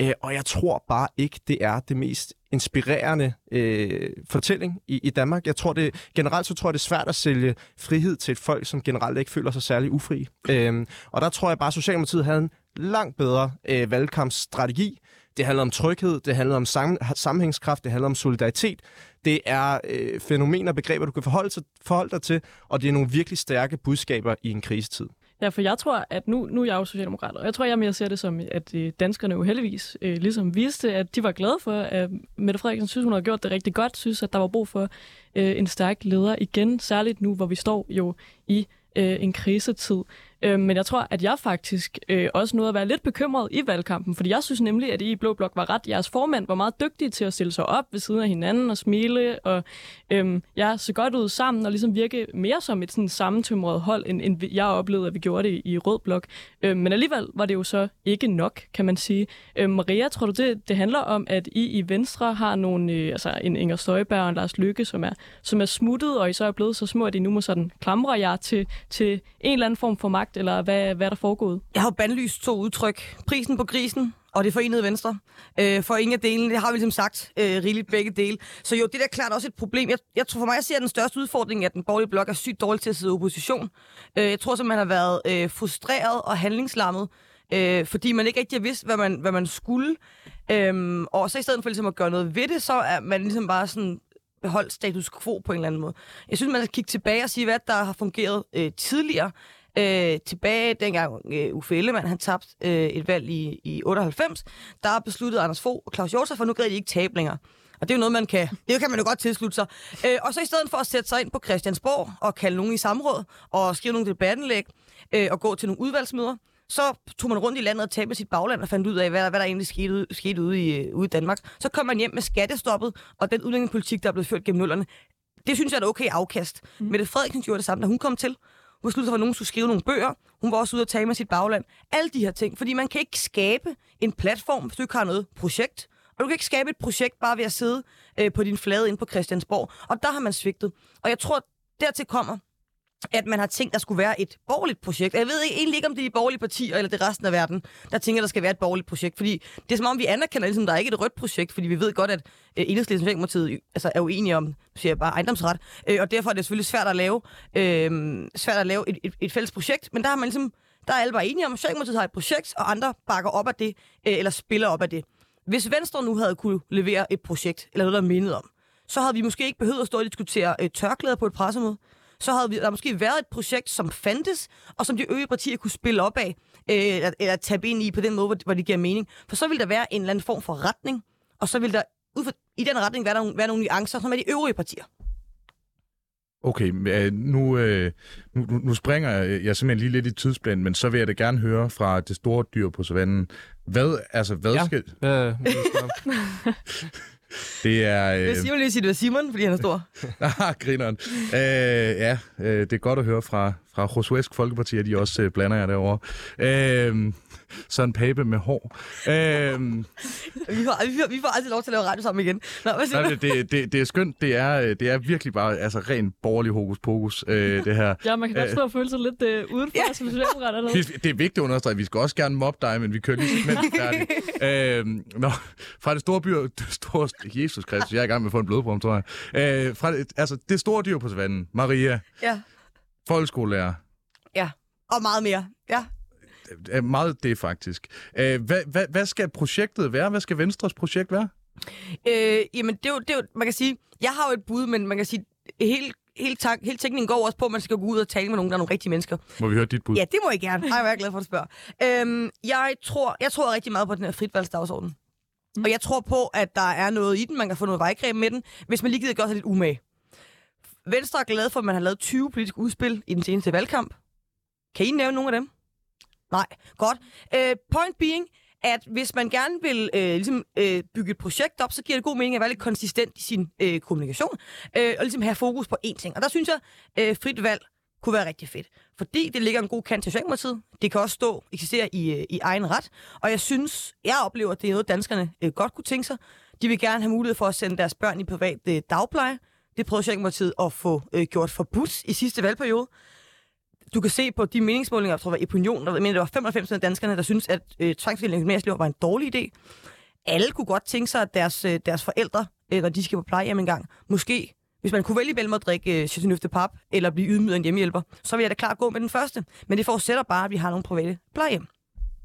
Øh, og jeg tror bare ikke, det er det mest inspirerende øh, fortælling i, i Danmark. Jeg tror det, generelt så tror jeg, det er svært at sælge frihed til et folk, som generelt ikke føler sig særlig ufri. Øh, og der tror jeg bare, at Socialdemokratiet havde en langt bedre øh, valgkampsstrategi. Det handler om tryghed, det handler om sam- sammenhængskraft, det handler om solidaritet. Det er øh, fænomener og begreber, du kan forholde, sig, forholde dig til, og det er nogle virkelig stærke budskaber i en krisetid. Ja, for jeg tror, at nu, nu er jeg jo socialdemokrat, og jeg tror, jeg mere ser det som, at øh, danskerne jo heldigvis øh, ligesom viste, at de var glade for, at Mette Frederiksen synes, hun har gjort det rigtig godt, synes, at der var brug for øh, en stærk leder igen, særligt nu, hvor vi står jo i øh, en krisetid. Øh, men jeg tror, at jeg faktisk øh, også nåede at være lidt bekymret i valgkampen, fordi jeg synes nemlig, at I i Blå Blok var ret. Jeres formand var meget dygtige til at stille sig op ved siden af hinanden og smile, og øh, jeg så godt ud sammen og ligesom virke mere som et sådan sammentømret hold, end, end jeg oplevede, at vi gjorde det i Rød Blok. Øh, men alligevel var det jo så ikke nok, kan man sige. Øh, Maria, tror du, det, det handler om, at I i Venstre har nogle, øh, altså en Inger Støjberg og en Lars Lykke, som er, som er smuttet, og I så er blevet så små, at I nu må sådan klamre jer til, til en eller anden form for magt, sagt, eller hvad, hvad er der foregået? Jeg har bandlyst to udtryk. Prisen på grisen og det forenede venstre. Øh, for ingen af delene, det har vi ligesom sagt øh, rigeligt begge dele. Så jo, det er klart også et problem. Jeg, jeg tror for mig, jeg ser, at den største udfordring, at den borgerlige blok er sygt dårlig til at sidde i opposition. Øh, jeg tror simpelthen, man har været øh, frustreret og handlingslammet, øh, fordi man ikke rigtig har vidst, hvad man, hvad man skulle. Øh, og så i stedet for ligesom at gøre noget ved det, så er man ligesom bare sådan beholdt status quo på en eller anden måde. Jeg synes, man skal kigge tilbage og sige, hvad der har fungeret øh, tidligere. Øh, tilbage dengang øh, Uffe Ellemann, han tabte øh, et valg i, i 98, der besluttede Anders Fogh og Claus Hjort for nu gad de ikke tabe længere. Og det er jo noget, man kan, det kan man jo godt tilslutte sig. Øh, og så i stedet for at sætte sig ind på Christiansborg og kalde nogen i samråd og skrive nogle debattenlæg øh, og gå til nogle udvalgsmøder, så tog man rundt i landet og tabte sit bagland og fandt ud af, hvad, hvad der egentlig skete, ude, skete ude, i, øh, ude i Danmark. Så kom man hjem med skattestoppet og den udlændingepolitik, der er blevet ført gennem nullerne. Det synes jeg er et okay afkast. Mm. Mette Frederiksen gjorde det samme, da hun kom til. Hun besluttede sig for, at nogen skulle skrive nogle bøger. Hun var også ude og tage med sit bagland. Alle de her ting. Fordi man kan ikke skabe en platform, hvis du ikke har noget projekt. Og du kan ikke skabe et projekt bare ved at sidde øh, på din flade ind på Christiansborg. Og der har man svigtet. Og jeg tror, dertil kommer, at man har tænkt, der skulle være et borgerligt projekt. Jeg ved ikke, egentlig ikke, om det er de borgerlige partier eller det resten af verden, der tænker, der skal være et borgerligt projekt. Fordi det er som om, vi anerkender, ligesom, at der er ikke et rødt projekt, fordi vi ved godt, at øh, Enhedslisten og øh, altså, er uenige om siger jeg bare, ejendomsret. Øh, og derfor er det selvfølgelig svært at lave, øh, svært at lave et, et, et fælles projekt. Men der har man ligesom, der er alle bare enige om, at Socialdemokratiet har et projekt, og andre bakker op af det, øh, eller spiller op af det. Hvis Venstre nu havde kunne levere et projekt, eller noget, der mindede om, så havde vi måske ikke behøvet at stå og diskutere øh, tørklæder på et pressemøde så havde vi, der måske været et projekt, som fandtes, og som de øvrige partier kunne spille op af, øh, eller, eller tabe ind i på den måde, hvor, hvor det giver mening. For så vil der være en eller anden form for retning, og så vil der ud for, i den retning være, der, være nogle nuancer, som er de øvrige partier. Okay, nu, øh, nu, nu springer jeg, jeg simpelthen lige lidt i tidsplanen, men så vil jeg da gerne høre fra det store dyr på savannen. Hvad, altså, hvad ja. skal... Øh, Det er... Øh... Simon lige sige, det var Simon, fordi han er stor. ah, grineren. Øh, ja, øh, det er godt at høre fra, fra Josuesk Folkeparti, at de også øh, blander jer derovre. Øh, Søren Pape med hår. Øhm, vi, får, vi, får, vi får altid lov til at lave radio sammen igen. Nå, hvad nej, det, det, det er skønt. Det er, det er virkelig bare altså, ren borgerlig hokus pokus, øh, det her. Ja, man kan også stå og føle sig lidt øh, udenfor ja. som Det er vigtigt at understrege. Vi skal også gerne mobbe dig, men vi kører lige segmentet færdigt. øhm, nå, fra det store by, det store, Jesus Kristus, jeg er i gang med at få en blodprom, tror jeg. Øh, fra det, altså, det store dyr på savannen, Maria. Ja. Folkeskolelærer. Ja, og meget mere. Ja meget det faktisk. hvad, hvad, hvad skal projektet være? Hvad skal Venstres projekt være? Øh, jamen, det er, jo, det er jo, man kan sige, jeg har jo et bud, men man kan sige, hele, hele, tank, hele teknikken går også på, at man skal gå ud og tale med nogen, der er nogle rigtige mennesker. Må vi høre dit bud? Ja, det må jeg gerne. Ej, jeg er glad for at spørge. Øhm, jeg, tror, jeg tror rigtig meget på den her fritvalgsdagsorden. Mm. Og jeg tror på, at der er noget i den, man kan få noget vejgreb med den, hvis man lige gider gøre sig lidt umage. Venstre er glad for, at man har lavet 20 politiske udspil i den seneste valgkamp. Kan I nævne nogle af dem? Nej, godt. Øh, point being, at hvis man gerne vil øh, ligesom, øh, bygge et projekt op, så giver det god mening at være lidt konsistent i sin øh, kommunikation, øh, og ligesom have fokus på én ting. Og der synes jeg, øh, frit valg kunne være rigtig fedt. Fordi det ligger en god kant til Socialdemokratiet. Det kan også stå, eksistere i, øh, i egen ret. Og jeg synes, jeg oplever, at det er noget, danskerne øh, godt kunne tænke sig. De vil gerne have mulighed for at sende deres børn i privat øh, dagpleje. Det prøvede Socialdemokratiet at få øh, gjort forbudt i sidste valgperiode du kan se på de meningsmålinger, jeg tror, var Opinion, der mener, det var 95 af danskerne, der synes, at øh, tvangsfordeling af var en dårlig idé. Alle kunne godt tænke sig, at deres, øh, deres forældre, øh, når de skal på plejehjem engang, måske, hvis man kunne vælge mellem at drikke øh, Chateauneuf de Pap, eller blive ydmyget en hjemmehjælper, så vil jeg da klart gå med den første. Men det forudsætter bare, at vi har nogle private plejehjem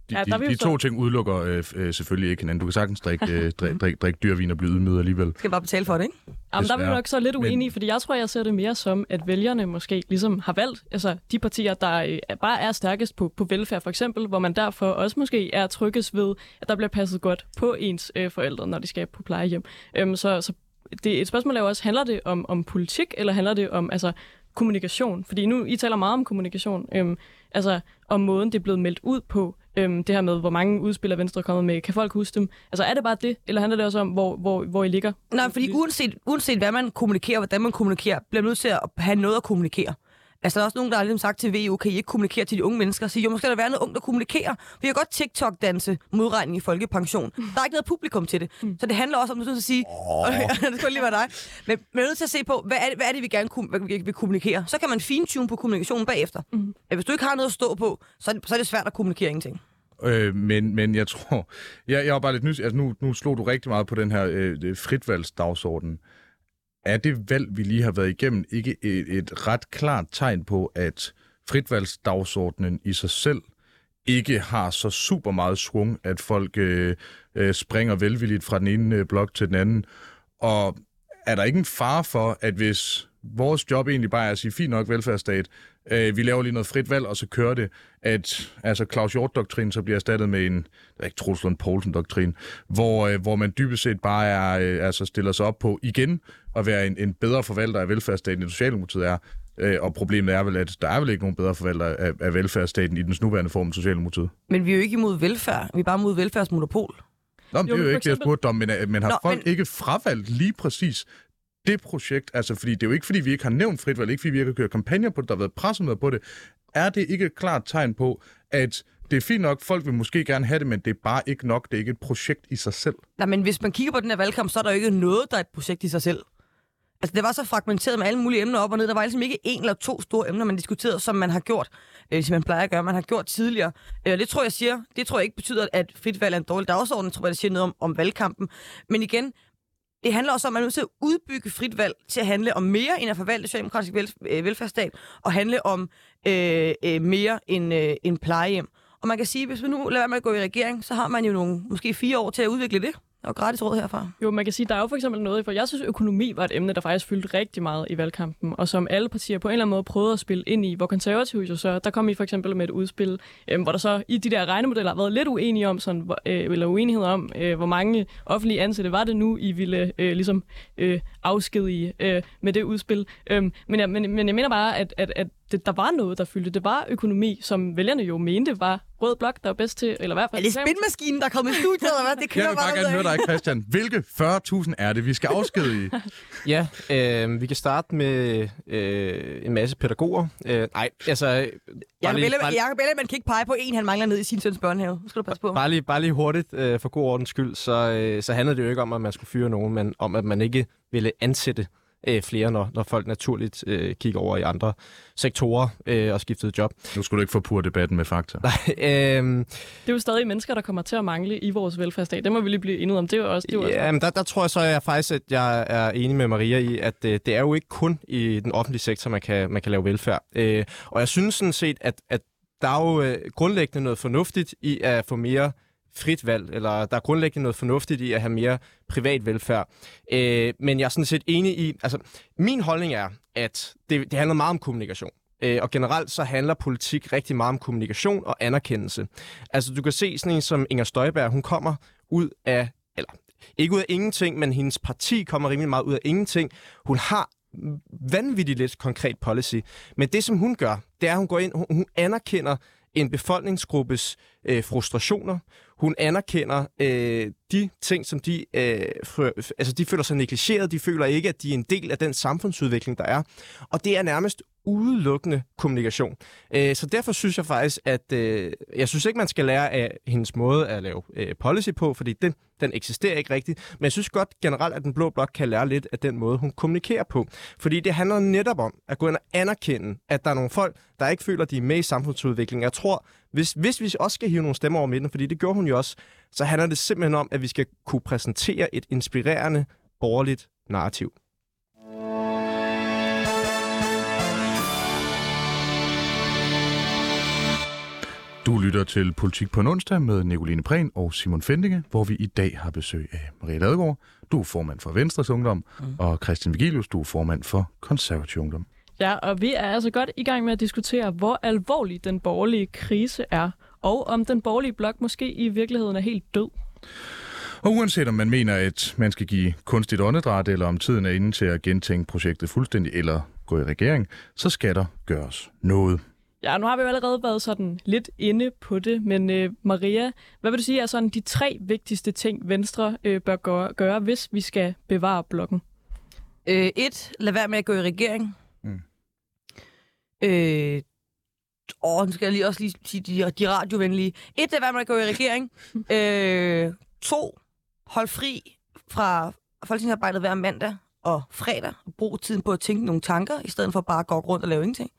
de, ja, de, de to ting udelukker øh, øh, selvfølgelig ikke hinanden. Du kan sagtens drikke, øh, drik, drik, drik dyrvin og blive ydmyget alligevel. Skal bare betale for det, ikke? Jamen, der er vi nok så lidt uenige, Men... fordi jeg tror, jeg ser det mere som, at vælgerne måske ligesom har valgt altså, de partier, der øh, bare er stærkest på, på velfærd, for eksempel, hvor man derfor også måske er tryggest ved, at der bliver passet godt på ens øh, forældre, når de skal på plejehjem. Øhm, så, så det, et spørgsmål er jo også, handler det om, om politik, eller handler det om altså, kommunikation? Fordi nu, I taler meget om kommunikation, øhm, altså om måden, det er blevet meldt ud på. Øhm, det her med, hvor mange udspil er Venstre kommet med. Kan folk huske dem? Altså er det bare det, eller handler det også om, hvor, hvor, hvor I ligger? Nej, fordi uanset, uanset hvad man kommunikerer, hvordan man kommunikerer, bliver man nødt til at have noget at kommunikere. Altså, der er også nogen, der har ligesom sagt til VU, kan I ikke kommunikere til de unge mennesker? Så jo, måske skal der være noget ung, der kommunikerer. Vi kan godt TikTok-danse modregning i folkepension. Der er ikke noget publikum til det. Så det handler også om, at sige, oh. det skulle lige være dig. Men man er nødt til at se på, hvad er det, hvad er det vi gerne kunne, hvad vi vil kommunikere? Så kan man fintune på kommunikationen bagefter. Mm. Hvis du ikke har noget at stå på, så er det, så er det svært at kommunikere ingenting. Øh, men, men jeg tror, jeg, jeg var bare lidt nys, altså nu, nu slog du rigtig meget på den her øh, fritvalgsdagsorden. Er det valg, vi lige har været igennem, ikke et, et ret klart tegn på, at fritvalgsdagsordenen i sig selv ikke har så super meget svung, at folk øh, øh, springer velvilligt fra den ene øh, blok til den anden? Og er der ikke en fare for, at hvis vores job egentlig bare er at sige, fint nok velfærdsstat, øh, vi laver lige noget frit valg, og så kører det, at altså Claus Hjort-doktrin så bliver erstattet med en, er ikke Truslund Poulsen-doktrin, hvor, øh, hvor man dybest set bare er, øh, altså stiller sig op på igen at være en, en bedre forvalter af velfærdsstaten, end Socialdemokratiet er. Øh, og problemet er vel, at der er vel ikke nogen bedre forvalter af, af velfærdsstaten i den nuværende form, Socialdemokratiet. Men vi er jo ikke imod velfærd, vi er bare imod velfærdsmonopol. Nå, men jo, det er jo ikke det, jeg spurgte om, men, men har Nå, folk men... ikke fravalgt lige præcis det projekt, altså fordi det er jo ikke fordi, vi ikke har nævnt frit valg, ikke fordi vi ikke har kørt kampagner på det, der har været pressemøder på det, er det ikke et klart tegn på, at det er fint nok, folk vil måske gerne have det, men det er bare ikke nok, det er ikke et projekt i sig selv. Nej, men hvis man kigger på den her valgkamp, så er der jo ikke noget, der er et projekt i sig selv. Altså, det var så fragmenteret med alle mulige emner op og ned. Der var ligesom ikke en eller to store emner, man diskuterede, som man har gjort, øh, som man plejer at gøre, man har gjort tidligere. Øh, det tror jeg siger, det tror jeg ikke betyder, at frit valg er en dårlig dagsorden. Det tror jeg, det siger noget om, om valgkampen. Men igen, det handler også om, at man er nødt til at udbygge frit valg til at handle om mere end at forvalte socialdemokratisk vel, øh, velfærdsstat, og handle om øh, øh, mere end, øh, end plejehjem. Og man kan sige, at hvis vi nu lader være med at gå i regering, så har man jo nogle, måske fire år til at udvikle det og gratis råd herfra. Jo, man kan sige, der er jo for eksempel noget, for jeg synes, økonomi var et emne, der faktisk fyldte rigtig meget i valgkampen, og som alle partier på en eller anden måde prøvede at spille ind i, hvor konservative jo så, der kom I for eksempel med et udspil, øh, hvor der så i de der regnemodeller har været lidt uenige om, sådan, øh, eller uenighed om, øh, hvor mange offentlige ansatte var det nu, I ville øh, ligesom øh, afskedige øh, med det udspil. Øh, men, jeg, men, men jeg mener bare, at, at, at det, der var noget, der fyldte. Det var økonomi, som vælgerne jo mente var rød blok, der var bedst til, eller i hvert fald... Er det spindmaskinen, der er kommet i studiet, eller hvad? Det kører Jeg vil bare gerne høre dig, Christian. Hvilke 40.000 er det, vi skal afskede i? ja, øh, vi kan starte med øh, en masse pædagoger. Øh, nej, altså... Ellemann, Jacob Ellemann kan ikke pege på en, han mangler ned i sin søns børnehave. Nu skal du passe på. Bare lige, bare lige hurtigt, øh, for god ordens skyld, så, øh, så handlede det jo ikke om, at man skulle fyre nogen, men om, at man ikke ville ansætte øh, flere, når, når folk naturligt øh, kigger over i andre sektorer øh, og skifter job. Nu skulle du ikke få pur debatten med fakta. Nej, øh, det er jo stadig mennesker, der kommer til at mangle i vores velfærdsstat. Det må vi lige blive enige om. Det er jo også, det er også... Ja, men der, der tror jeg så jeg faktisk, at jeg er enig med Maria i, at øh, det er jo ikke kun i den offentlige sektor, man kan, man kan lave velfærd. Øh, og jeg synes sådan set, at, at der er jo øh, grundlæggende noget fornuftigt i at få mere frit valg, eller der er grundlæggende noget fornuftigt i at have mere privat velfærd. Øh, men jeg er sådan set enig i, altså min holdning er, at det, det handler meget om kommunikation. Øh, og generelt så handler politik rigtig meget om kommunikation og anerkendelse. Altså du kan se sådan en som Inger Støjberg, hun kommer ud af, eller ikke ud af ingenting, men hendes parti kommer rimelig meget ud af ingenting. Hun har vanvittigt lidt konkret policy. Men det, som hun gør, det er, at hun går ind, hun, hun anerkender en befolkningsgruppes øh, frustrationer. Hun anerkender øh, de ting, som de, øh, frø, altså de føler sig negligeret. De føler ikke, at de er en del af den samfundsudvikling, der er. Og det er nærmest udelukkende kommunikation. Øh, så derfor synes jeg faktisk, at øh, jeg synes ikke, man skal lære af hendes måde at lave øh, policy på, fordi den, den eksisterer ikke rigtigt. Men jeg synes godt generelt, at den blå blok kan lære lidt af den måde, hun kommunikerer på. Fordi det handler netop om at gå ind og anerkende, at der er nogle folk, der ikke føler, at de er med i samfundsudviklingen. Jeg tror, hvis, hvis vi også skal hive nogle stemmer over midten, fordi det gjorde hun jo også, så handler det simpelthen om, at vi skal kunne præsentere et inspirerende borgerligt narrativ. Du lytter til Politik på en onsdag med Nicoline Prehn og Simon Fendinge, hvor vi i dag har besøg af Maria Ladegaard. Du er formand for Venstres Ungdom, mm. og Christian Vigilius, du er formand for Konservativ Ungdom. Ja, og vi er altså godt i gang med at diskutere, hvor alvorlig den borgerlige krise er, og om den borgerlige blok måske i virkeligheden er helt død. Og uanset om man mener, at man skal give kunstigt åndedræt, eller om tiden er inde til at gentænke projektet fuldstændig, eller gå i regering, så skal der gøres noget. Ja, nu har vi jo allerede været sådan lidt inde på det, men øh, Maria, hvad vil du sige er sådan de tre vigtigste ting, Venstre øh, bør gøre, gøre, hvis vi skal bevare blokken? Øh, et, lad være med at gå i regering. Øh, åh, nu skal jeg lige også lige sige de, de radiovenlige. Et, det er, hvad man går i regering. øh, to, hold fri fra folketingsarbejdet hver mandag og fredag. Brug tiden på at tænke nogle tanker, i stedet for bare at gå rundt og lave ingenting.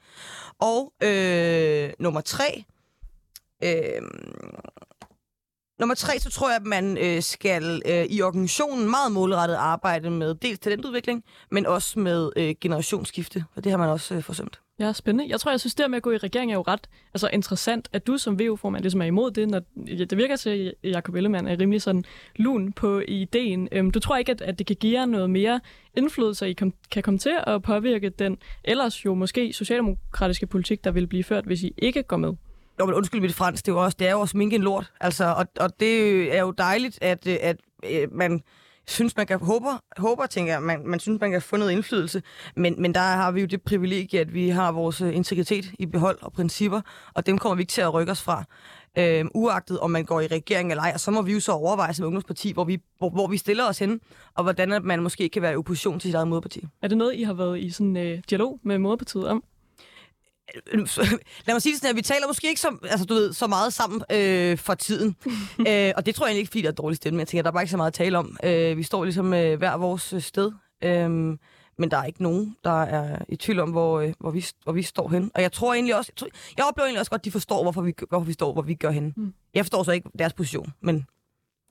Og øh, nummer tre, øh, Nummer tre, så tror jeg, at man øh, skal øh, i organisationen meget målrettet arbejde med dels talentudvikling, men også med øh, generationsskifte, og det har man også øh, forsømt. Ja, spændende. Jeg tror, jeg synes, det med at gå i regering er jo ret altså, interessant, at du som VU-formand ligesom er imod det, når ja, det virker til, at Jacob Ellemann er rimelig sådan lun på ideen. Øhm, du tror ikke, at, at det kan give jer noget mere indflydelse, at I kom, kan komme til at påvirke den ellers jo måske socialdemokratiske politik, der vil blive ført, hvis I ikke går med? Jo, men undskyld mit fransk, det er jo også, det er jo også minke en lort. Altså, og, og det er jo dejligt, at, øh, at, at man synes, man kan håber, håber tænker jeg, man, man synes, man kan få noget indflydelse. Men, men der har vi jo det privilegie, at vi har vores øh, integritet i behold og principper, og dem kommer vi ikke til at rykke os fra. Øhm, uagtet om man går i regering eller ej, og så må vi jo så overveje som ungdomsparti, hvor vi, hvor, hvor vi stiller os hen, og hvordan at man måske kan være i opposition til sit eget moderparti. Er det noget, I har været i sådan øh, dialog med moderpartiet om? Lad mig sige det sådan, at vi taler måske ikke så, altså, du ved, så meget sammen øh, for tiden. øh, og det tror jeg egentlig ikke, fordi der er dårlig stemme, men jeg tænker, der er bare ikke så meget at tale om. Øh, vi står ligesom øh, hver vores øh, sted. Øh, men der er ikke nogen, der er i tvivl om, hvor, øh, hvor, vi, hvor vi står hen. Og jeg tror egentlig også, jeg, tror, jeg oplever egentlig også godt, at de forstår, hvorfor vi, hvorfor vi står, hvor vi gør hen. Mm. Jeg forstår så ikke deres position, men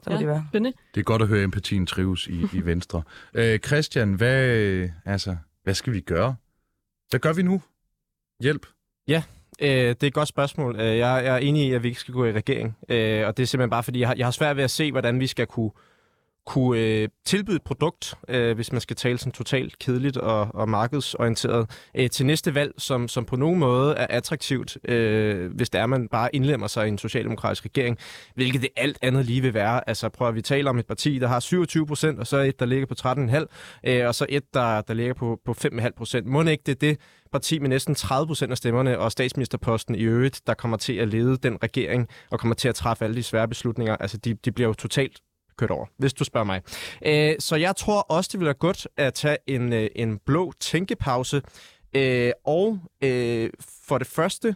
så ja, det være. Spændende. Det er godt at høre, at empatien trives i, i Venstre. Øh, Christian, hvad, altså, hvad skal vi gøre? Hvad gør vi nu? Hjælp. Ja, øh, det er et godt spørgsmål. Øh, jeg, jeg er enig i, at vi ikke skal gå i regering. Øh, og det er simpelthen bare, fordi jeg har, jeg har svært ved at se, hvordan vi skal kunne kunne øh, tilbyde et produkt, øh, hvis man skal tale sådan totalt kedeligt og, og markedsorienteret, øh, til næste valg, som, som på nogen måde er attraktivt, øh, hvis det er, man bare indlemmer sig i en socialdemokratisk regering, hvilket det alt andet lige vil være. Altså prøv at vi taler om et parti, der har 27 procent, og så et, der ligger på 13,5, øh, og så et, der, der ligger på, på 5,5 procent. Må ikke det er det parti med næsten 30 procent af stemmerne og statsministerposten i øvrigt, der kommer til at lede den regering og kommer til at træffe alle de svære beslutninger. Altså de, de bliver jo totalt kørt over, hvis du spørger mig. Øh, så jeg tror også, det vil være godt at tage en, øh, en blå tænkepause. Øh, og øh, for det første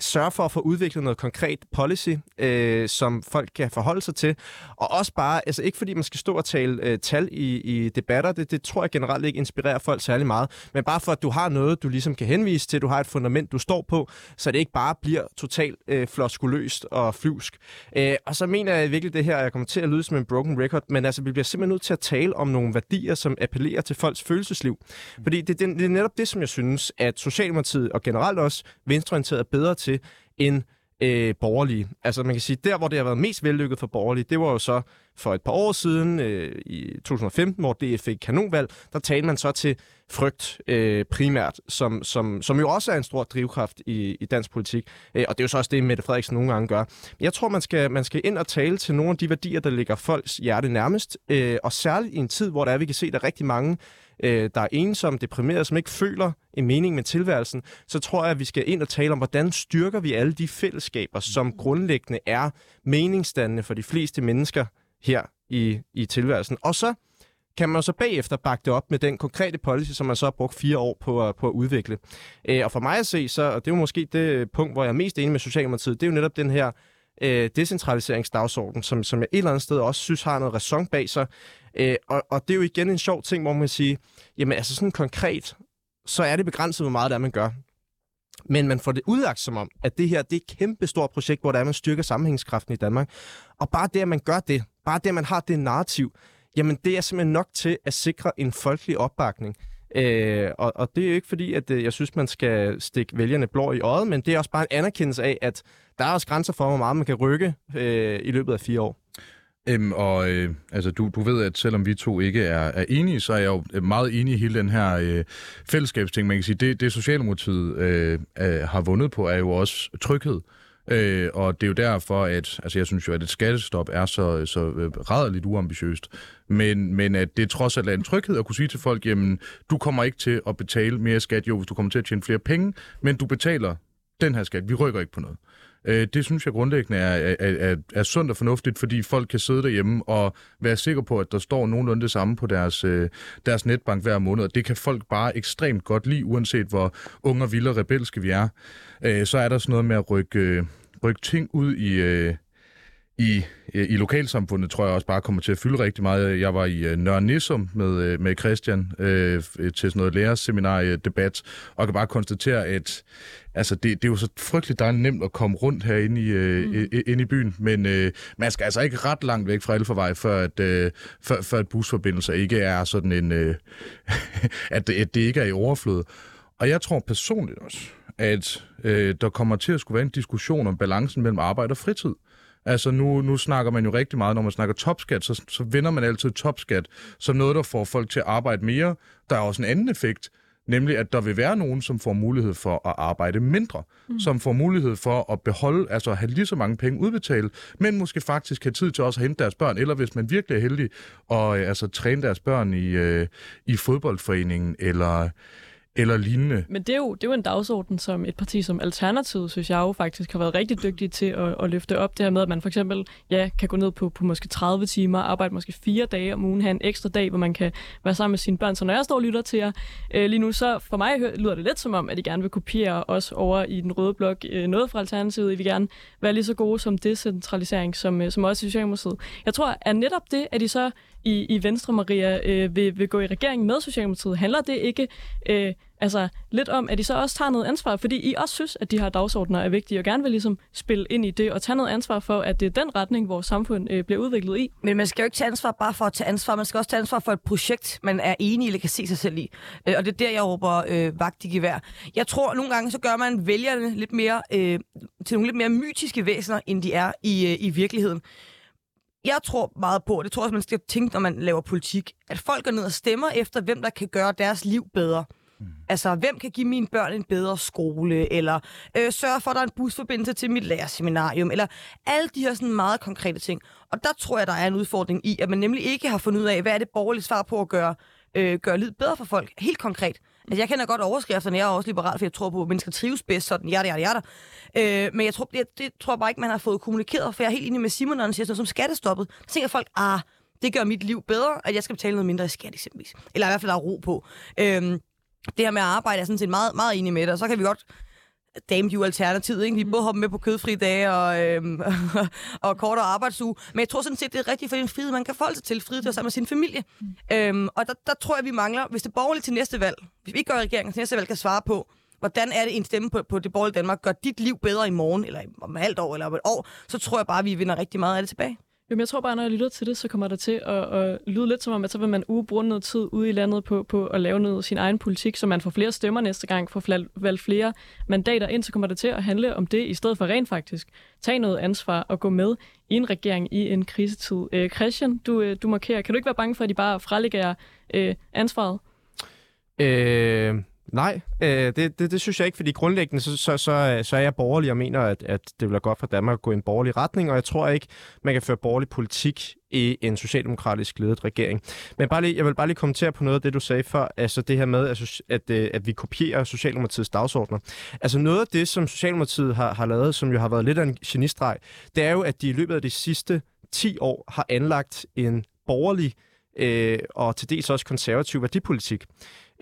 sørge for at få udviklet noget konkret policy, øh, som folk kan forholde sig til. Og også bare, altså ikke fordi man skal stå og tale øh, tal i, i debatter, det, det tror jeg generelt ikke inspirerer folk særlig meget, men bare for at du har noget, du ligesom kan henvise til, du har et fundament, du står på, så det ikke bare bliver totalt øh, floskuløst og flyvsk. Øh, og så mener jeg virkelig det her, jeg kommer til at lyde som en broken record, men altså vi bliver simpelthen nødt til at tale om nogle værdier, som appellerer til folks følelsesliv. Fordi det, det, det er netop det, som jeg synes, at Socialdemokratiet og generelt også venstreorienteret er bedre til til end øh, borgerlige. Altså man kan sige, der hvor det har været mest vellykket for borgerlige, det var jo så for et par år siden, øh, i 2015, hvor DF fik kanonvalg, der talte man så til frygt øh, primært, som, som, som jo også er en stor drivkraft i, i dansk politik. Øh, og det er jo så også det, Mette Frederiksen nogle gange gør. Jeg tror, man skal, man skal ind og tale til nogle af de værdier, der ligger folks hjerte nærmest, øh, og særligt i en tid, hvor der er, vi kan se, at der er rigtig mange øh, der er ensomme, deprimerede, som ikke føler en mening med tilværelsen, så tror jeg, at vi skal ind og tale om, hvordan styrker vi alle de fællesskaber, som grundlæggende er meningsdannende for de fleste mennesker her i, i tilværelsen. Og så kan man så bagefter bakke det op med den konkrete policy, som man så har brugt fire år på, på at udvikle. Øh, og for mig at se, så, og det er jo måske det punkt, hvor jeg er mest enig med Socialdemokratiet, det er jo netop den her øh, decentraliseringsdagsorden, som, som jeg et eller andet sted også synes har noget ræson bag sig. Øh, og, og det er jo igen en sjov ting, hvor man sige. jamen altså sådan konkret, så er det begrænset, hvor meget det er, man gør. Men man får det udlagt som om, at det her det er et kæmpe stort projekt, hvor der er, man styrker sammenhængskraften i Danmark. Og bare det, at man gør det, bare det, at man har det narrativ, jamen det er simpelthen nok til at sikre en folkelig opbakning. Øh, og, og det er jo ikke fordi, at øh, jeg synes, man skal stikke vælgerne blå i øjet, men det er også bare en anerkendelse af, at der er også grænser for, hvor meget man kan rykke øh, i løbet af fire år. Øhm, og øh, altså, du, du ved, at selvom vi to ikke er, er enige, så er jeg jo øh, meget enig i hele den her øh, fællesskabsting. Man kan sige, det, det Socialdemokratiet øh, øh, har vundet på, er jo også tryghed. Øh, Øh, og det er jo derfor, at altså jeg synes jo, at et skattestop er så, så øh, rædderligt uambitiøst. Men, men at det trods alt er en tryghed at kunne sige til folk, jamen, du kommer ikke til at betale mere skat, jo, hvis du kommer til at tjene flere penge, men du betaler den her skat. Vi rykker ikke på noget. Øh, det synes jeg grundlæggende er, er, er, er sundt og fornuftigt, fordi folk kan sidde derhjemme og være sikre på, at der står nogenlunde det samme på deres, øh, deres netbank hver måned. Og det kan folk bare ekstremt godt lide, uanset hvor unge og vilde og rebelske vi er. Øh, så er der sådan noget med at rykke, øh, rykke ting ud i... Øh, i, i lokalsamfundet tror jeg også bare kommer til at fylde rigtig meget. Jeg var i uh, Nørre Nissum med, uh, med Christian uh, til sådan noget lærerseminar-debat, og kan bare konstatere, at altså, det, det er jo så frygteligt dejligt nemt at komme rundt herinde i, uh, mm. ind i byen, men uh, man skal altså ikke ret langt væk fra Elfervej, før at, uh, før, før at busforbindelser ikke er sådan en... Uh, at, det, at det ikke er i overflod. Og jeg tror personligt også, at uh, der kommer til at skulle være en diskussion om balancen mellem arbejde og fritid. Altså nu, nu snakker man jo rigtig meget, når man snakker topskat, så, så vinder man altid topskat som noget, der får folk til at arbejde mere. Der er også en anden effekt, nemlig at der vil være nogen, som får mulighed for at arbejde mindre, mm. som får mulighed for at beholde, altså at have lige så mange penge udbetalt, men måske faktisk have tid til også at hente deres børn, eller hvis man virkelig er heldig, og altså træne deres børn i, øh, i fodboldforeningen, eller eller lignende. Men det er, jo, det er jo en dagsorden, som et parti som Alternativet, synes jeg jo faktisk har været rigtig dygtig til at, at løfte op. Det her med, at man for eksempel ja, kan gå ned på, på måske 30 timer, arbejde måske fire dage om ugen, have en ekstra dag, hvor man kan være sammen med sine børn. Så når jeg står og lytter til jer øh, lige nu, så for mig lyder det lidt som om, at I gerne vil kopiere os over i den røde blok. Øh, noget fra Alternativet. I vil gerne være lige så gode som decentralisering, som, øh, som også i Socialdemokratiet. Jeg tror, at netop det, at I så i, i Venstre, Maria, øh, vil, vil gå i regering med Socialdemokratiet, handler det ikke øh, altså, lidt om, at I så også tager noget ansvar, fordi I også synes, at de her dagsordner er vigtige, og gerne vil ligesom spille ind i det, og tage noget ansvar for, at det er den retning, vores samfund øh, bliver udviklet i. Men man skal jo ikke tage ansvar bare for at tage ansvar, man skal også tage ansvar for et projekt, man er enig i eller kan se sig selv i. Øh, og det er der, jeg råber øh, vagt i gevær. Jeg tror, nogle gange så gør man vælgerne lidt mere, øh, til nogle lidt mere mytiske væsener, end de er i, øh, i virkeligheden jeg tror meget på, og det tror jeg også, man skal tænke, når man laver politik, at folk går ned og stemmer efter, hvem der kan gøre deres liv bedre. Mm. Altså, hvem kan give mine børn en bedre skole, eller øh, sørge for, at der er en busforbindelse til mit lærerseminarium, eller alle de her sådan meget konkrete ting. Og der tror jeg, der er en udfordring i, at man nemlig ikke har fundet ud af, hvad er det borgerlige svar på at gøre, øh, gøre livet bedre for folk, helt konkret. Altså, jeg kender godt overskrifterne, jeg er også liberal, for jeg tror på, at mennesker trives bedst, sådan, ja, ja, ja, øh, Men jeg tror, det, det tror jeg bare ikke, man har fået kommunikeret, for jeg er helt enig med Simon, når han siger sådan som skattestoppet. Så tænker folk, ah, det gør mit liv bedre, at jeg skal betale noget mindre i skat, eksempelvis. Eller i hvert fald, der er ro på. Øh, det her med at arbejde er sådan set meget, meget enig med dig. og så kan vi godt damn you alternativet, ikke? Vi både hoppe med på kødfri dage og, øhm, og kortere arbejdsuge. Men jeg tror sådan set, det er rigtigt for en frihed, man kan forholde sig til. Frihed til sammen med sin familie. Mm. Øhm, og der, der tror jeg, vi mangler, hvis det borgerlige til næste valg, hvis vi ikke gør regeringen til næste valg, kan svare på, hvordan er det en stemme på, på det borgerlige Danmark gør dit liv bedre i morgen, eller om et halvt år, eller om et år, så tror jeg bare, vi vinder rigtig meget af det tilbage. Jamen, jeg tror bare, når jeg lytter til det, så kommer der til at, at lyde lidt som om, at så vil man uge bruge noget tid ude i landet på, på at lave noget sin egen politik, så man får flere stemmer næste gang, får valgt flere mandater ind, så kommer det til at handle om det, i stedet for rent faktisk tage noget ansvar og gå med i en regering i en krisetid. Øh, Christian, du, øh, du markerer. Kan du ikke være bange for, at de bare frelægger øh, ansvaret? Øh, Nej, øh, det, det, det synes jeg ikke, fordi grundlæggende så, så, så, øh, så er jeg borgerlig og mener, at, at det vil være godt for Danmark at gå i en borgerlig retning, og jeg tror ikke, man kan føre borgerlig politik i en socialdemokratisk ledet regering. Men bare lige, jeg vil bare lige kommentere på noget af det, du sagde før, altså det her med, at, at, øh, at vi kopierer Socialdemokratiets dagsordner. Altså noget af det, som Socialdemokratiet har, har lavet, som jo har været lidt af en genistreg, det er jo, at de i løbet af de sidste 10 år har anlagt en borgerlig øh, Øh, og til dels også konservativ værdipolitik.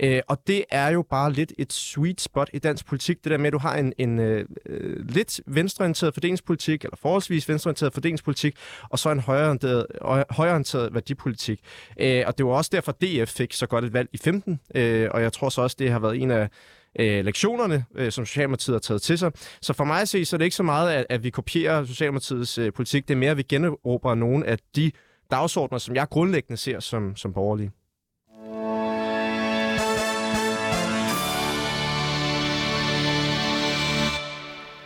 Øh, og det er jo bare lidt et sweet spot i dansk politik, det der med, at du har en, en øh, øh lidt venstreorienteret fordelingspolitik, eller forholdsvis venstreorienteret fordelingspolitik, og så en højreorienteret, højreorienteret værdipolitik. Øh, og det var også derfor, DF fik så godt et valg i 15, øh, og jeg tror så også, det har været en af øh, lektionerne, øh, som Socialdemokratiet har taget til sig. Så for mig at se, så er det ikke så meget, at, at vi kopierer Socialdemokratiets øh, politik. Det er mere, at vi generober nogle af de dagsordner, som jeg grundlæggende ser som, som borgerlige.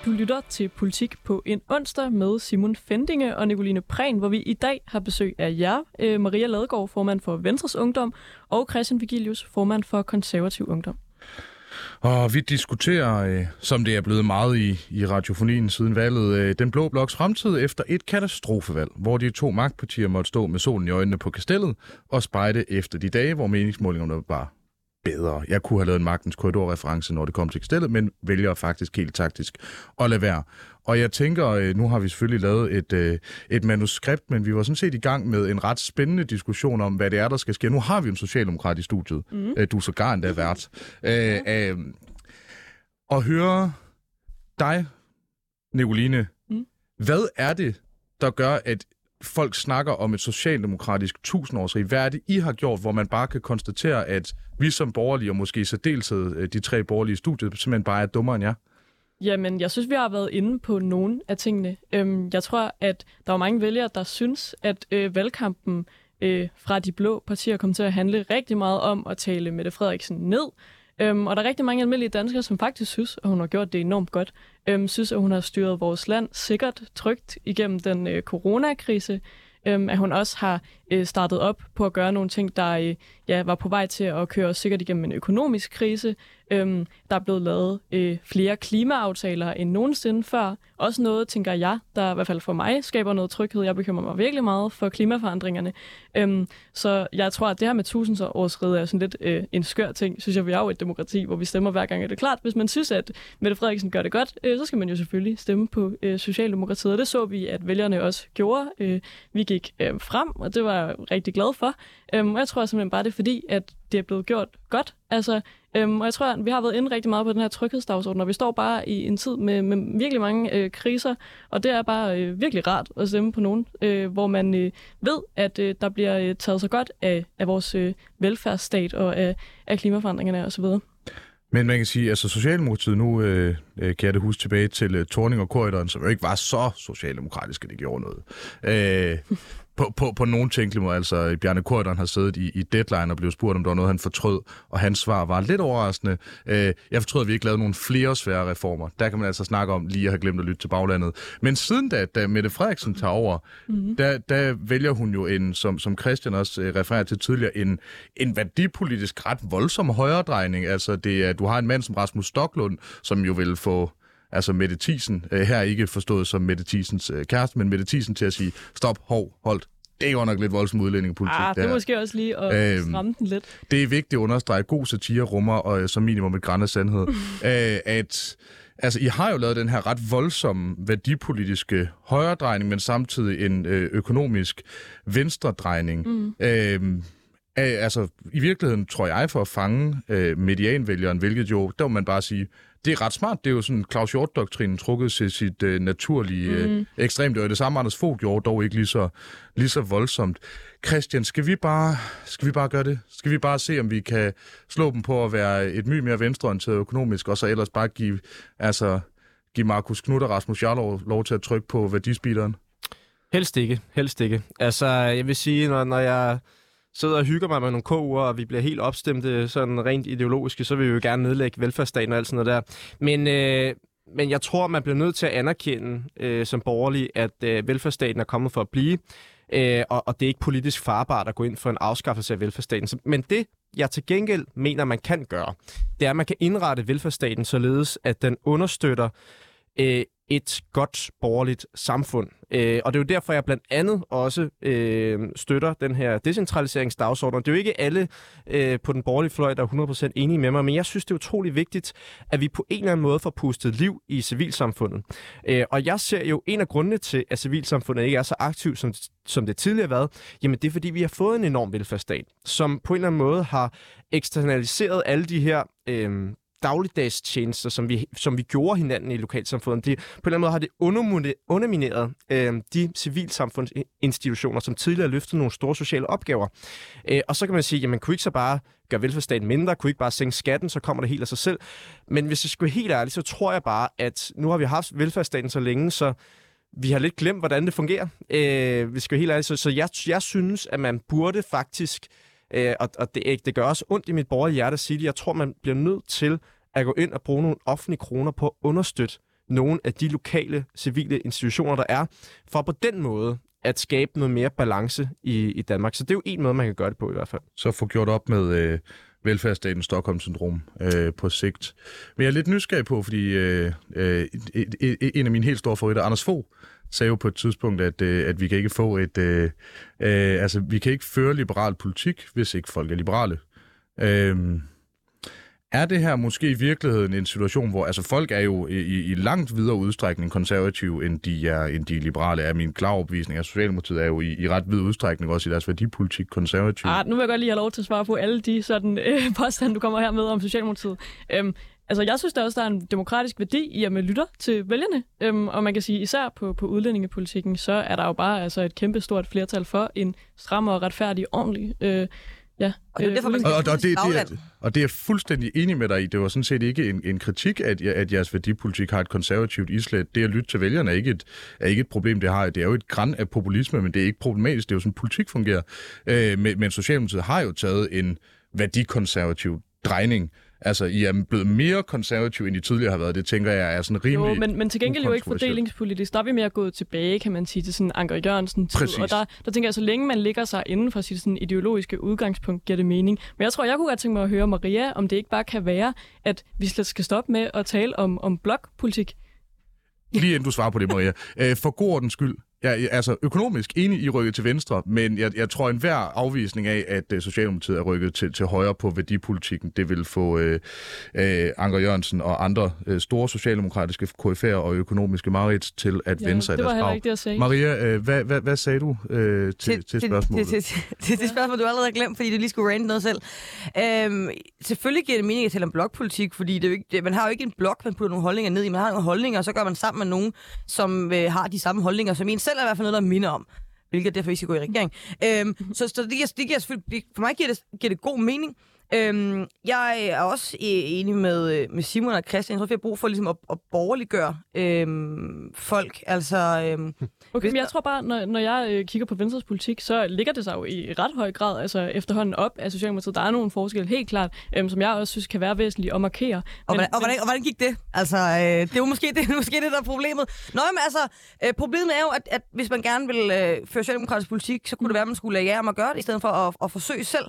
Du lytter til Politik på en onsdag med Simon Fendinge og Nicoline Prehn, hvor vi i dag har besøg af jer, øh, Maria Ladegaard, formand for Venstres Ungdom, og Christian Vigilius, formand for Konservativ Ungdom. Og vi diskuterer, øh, som det er blevet meget i, i radiofonien siden valget, øh, den blå bloks fremtid efter et katastrofevalg, hvor de to magtpartier måtte stå med solen i øjnene på kastellet og spejde efter de dage, hvor meningsmålingerne var bedre. Jeg kunne have lavet en magtens korridorreference, når det kom til stedet, men vælger faktisk helt taktisk at lade være. Og jeg tænker, øh, nu har vi selvfølgelig lavet et, øh, et manuskript, men vi var sådan set i gang med en ret spændende diskussion om, hvad det er, der skal ske. Nu har vi en socialdemokrat i studiet. Mm. Du er sågar endda vært. Øh, øh, og høre dig, Nicoline, mm. hvad er det, der gør, at folk snakker om et socialdemokratisk tusindårsrig. Hvad er det, I har gjort, hvor man bare kan konstatere, at vi som borgerlige, og måske i særdeleshed øh, de tre borgerlige studier, simpelthen bare er dummere end jer? Jamen, jeg synes, vi har været inde på nogle af tingene. Øhm, jeg tror, at der er mange vælgere, der synes, at øh, valgkampen øh, fra de blå partier kom til at handle rigtig meget om at tale Mette Frederiksen ned. Øhm, og der er rigtig mange almindelige danskere, som faktisk synes, at hun har gjort det enormt godt. Øhm, synes, at hun har styret vores land sikkert, trygt igennem den øh, coronakrise. Øhm, at hun også har øh, startet op på at gøre nogle ting, der øh, ja, var på vej til at køre os sikkert igennem en økonomisk krise. Øhm, der er blevet lavet øh, flere klimaaftaler end nogensinde før. Også noget, tænker jeg, der i hvert fald for mig skaber noget tryghed. Jeg bekymrer mig virkelig meget for klimaforandringerne. Øhm, så jeg tror, at det her med tusindsårsriget er sådan lidt øh, en skør ting. Synes jeg, vi er jo et demokrati, hvor vi stemmer hver gang. Er det klart, hvis man synes, at Mette Frederiksen gør det godt, øh, så skal man jo selvfølgelig stemme på øh, Socialdemokratiet. Og det så vi, at vælgerne også gjorde. Øh, vi gik øh, frem, og det var jeg rigtig glad for. Øhm, og jeg tror simpelthen bare, det er fordi, at det er blevet gjort godt. Altså, øhm, og jeg tror, at vi har været inde rigtig meget på den her tryghedsdagsorden, og vi står bare i en tid med, med virkelig mange øh, kriser, og det er bare øh, virkelig rart at stemme på nogen, øh, hvor man øh, ved, at øh, der bliver øh, taget så godt af, af vores øh, velfærdsstat og af, af klimaforandringerne osv. Men man kan sige, altså Socialdemokratiet nu, øh, øh kan jeg det huske tilbage til øh, Torning og Korridoren, som jo ikke var så socialdemokratisk, at det gjorde noget. Øh, på, på, på nogen tænkelig måde. Altså, Bjarne Korydon har siddet i, i Deadline og blev spurgt, om der var noget, han fortrød, og hans svar var lidt overraskende. Øh, jeg fortrød, at vi ikke lavede nogle flere svære reformer. Der kan man altså snakke om lige at have glemt at lytte til baglandet. Men siden da, da Mette Frederiksen tager over, mm-hmm. der, der vælger hun jo en, som, som Christian også øh, refererer til tidligere, en, en værdipolitisk ret voldsom højredrejning. Altså, det er, du har en mand som Rasmus Stoklund, som jo vil få altså Mette Thiesen, øh, her ikke forstået som Mette Thiesens øh, kæreste, men Mette Thiesen til at sige, stop, hov, holdt, det er jo nok lidt voldsom udlændingepolitik. Ah, det er måske også lige at øhm, stramme den lidt. Det er vigtigt at understrege, god satire rummer og øh, som minimum et græn af sandhed. Øh, at Altså, I har jo lavet den her ret voldsomme værdipolitiske højredrejning, men samtidig en øh, økonomisk venstredrejning. Mm. Øhm, altså, i virkeligheden tror jeg, for at fange øh, medianvælgeren, hvilket jo, der må man bare sige, det er ret smart. Det er jo sådan Claus Hjort-doktrinen trukket til sit øh, naturlige øh, mm. ekstremt. Det er det samme, Anders Fogh gjorde, dog ikke lige så, lige så voldsomt. Christian, skal vi, bare, skal vi bare gøre det? Skal vi bare se, om vi kan slå dem på at være et mye mere venstreorienteret økonomisk, og så ellers bare give, altså, give Markus Knudt og Rasmus Jarlov lov til at trykke på værdispeederen? Helst ikke. Helst ikke. Altså, jeg vil sige, når, når jeg sidder og hygger mig med nogle KU'er, og vi bliver helt opstemte sådan rent ideologiske, så vil vi jo gerne nedlægge velfærdsstaten og alt sådan noget der. Men, øh, men jeg tror, man bliver nødt til at anerkende øh, som borgerlig, at øh, velfærdsstaten er kommet for at blive, øh, og, og det er ikke politisk farbart at gå ind for en afskaffelse af velfærdsstaten. Men det, jeg til gengæld mener, man kan gøre, det er, at man kan indrette velfærdsstaten således, at den understøtter øh, et godt borgerligt samfund. Øh, og det er jo derfor, jeg blandt andet også øh, støtter den her decentraliseringsdagsorden. Det er jo ikke alle øh, på den borgerlige fløj, der er 100% enige med mig, men jeg synes, det er utrolig vigtigt, at vi på en eller anden måde får pustet liv i civilsamfundet. Øh, og jeg ser jo en af grundene til, at civilsamfundet ikke er så aktivt, som, som det tidligere har været, jamen det er, fordi vi har fået en enorm velfærdsstat, som på en eller anden måde har eksternaliseret alle de her øh, dagligdags tjenester, som vi, som vi gjorde hinanden i lokalsamfundet. de, på en eller anden måde har det undermineret øh, de civilsamfundsinstitutioner, som tidligere løftede nogle store sociale opgaver. Øh, og så kan man sige, jamen kunne ikke så bare gøre velfærdsstaten mindre, kunne ikke bare sænke skatten, så kommer det helt af sig selv. Men hvis jeg skulle helt ærligt, så tror jeg bare, at nu har vi haft velfærdsstaten så længe, så vi har lidt glemt, hvordan det fungerer. Øh, vi skal helt ærligt, så, så jeg, jeg synes, at man burde faktisk Øh, Øh, og og det, det gør også ondt i mit borgerlige hjerte at sige det. Jeg tror, man bliver nødt til at gå ind og bruge nogle offentlige kroner på at understøtte nogle af de lokale civile institutioner, der er, for på den måde at skabe noget mere balance i, i Danmark. Så det er jo en måde, man kan gøre det på i hvert fald. Så få gjort op med øh, velfærdsstaten Stockholm-syndrom øh, på sigt. Men jeg er lidt nysgerrig på, fordi øh, øh, en af mine helt store favoritter, Anders Fogh, sagde jo på et tidspunkt, at, øh, at vi kan ikke få et... Øh, øh, altså, vi kan ikke føre liberal politik, hvis ikke folk er liberale. Øh, er det her måske i virkeligheden en situation, hvor altså folk er jo i, i langt videre udstrækning konservative, end de er, end de liberale er. Min klar opvisning af Socialdemokratiet er jo i, i ret vid udstrækning også i deres værdipolitik konservative. Ah, nu vil jeg godt lige have lov til at svare på alle de sådan, øh, påstande, du kommer her med om Socialdemokratiet. Øhm, altså, jeg synes der også, der er en demokratisk værdi i, at man lytter til vælgerne. Øhm, og man kan sige, især på, på udlændingepolitikken, så er der jo bare altså, et kæmpe stort flertal for en stram og retfærdig, ordentlig øh, Ja, og det er derfor, man og, og, det, det er, og det er jeg fuldstændig enig med dig i. Det var sådan set ikke en, en kritik, at, at jeres værdipolitik har et konservativt islet. Det at lytte til vælgerne er ikke et, er ikke et problem, det har. Det er jo et græn af populisme, men det er ikke problematisk. Det er jo sådan, politik fungerer. Øh, men, men Socialdemokratiet har jo taget en værdikonservativ drejning Altså, I er blevet mere konservative, end I tidligere har været. Det tænker jeg er sådan rimelig Jo, men, men til gengæld jo ikke fordelingspolitisk. Der er vi mere gået tilbage, kan man sige, til sådan Anker Jørgensen tid. Præcis. Og der, der tænker jeg, så længe man ligger sig inden for sit sådan ideologiske udgangspunkt, giver det mening. Men jeg tror, jeg kunne godt tænke mig at høre Maria, om det ikke bare kan være, at vi slet skal stoppe med at tale om, om blokpolitik. Lige inden du svarer på det, Maria. Øh, for god ordens skyld, jeg er altså økonomisk enig i rykket til venstre, men jeg, jeg tror, en hver afvisning af, at uh, Socialdemokratiet er rykket til, til højre på værdipolitikken, det vil få uh, uh, Anker Jørgensen og andre uh, store socialdemokratiske KF'er og økonomiske marits til at Ja, vende sig i det var deres grav. ikke det, jeg sagde. Maria, uh, hvad, hvad, hvad sagde du uh, til, til, til spørgsmålet? Til, til, til, til det spørgsmål, du allerede har glemt, fordi du lige skulle rante noget selv. Øhm, selvfølgelig giver det mening at tale om blokpolitik, fordi det er jo ikke, det, man har jo ikke en blok, man putter nogle holdninger ned i. Man har nogle holdninger, og så gør man sammen med nogen, som øh, har de samme holdninger, som en selv er i hvert fald noget, der minder om. Hvilket derfor ikke skal gå i regering. Øhm, så, så det, giver, det giver selvfølgelig, det, for mig giver det, giver det god mening. Øhm, jeg er også øh, enig med, med Simon og Christian. Jeg tror, vi har brug for ligesom, at, at borgerliggøre øhm, folk. Altså, øhm, Okay, Hvis men jeg tror bare, når, når jeg øh, kigger på Venstres politik, så ligger det sig jo i ret høj grad altså efterhånden op af Socialdemokratiet. Der er nogle forskelle, helt klart, øhm, som jeg også synes kan være væsentlige at markere. Og, Men- hvordan, og, hvordan, og hvordan gik det? Altså, øh, det er jo måske det, er måske det, der er problemet. Nå, men altså, øh, problemet er jo, at, at hvis man gerne vil øh, føre socialdemokratisk politik, så kunne det være, at man skulle lade jer om at gøre det, i stedet for at, at forsøge selv.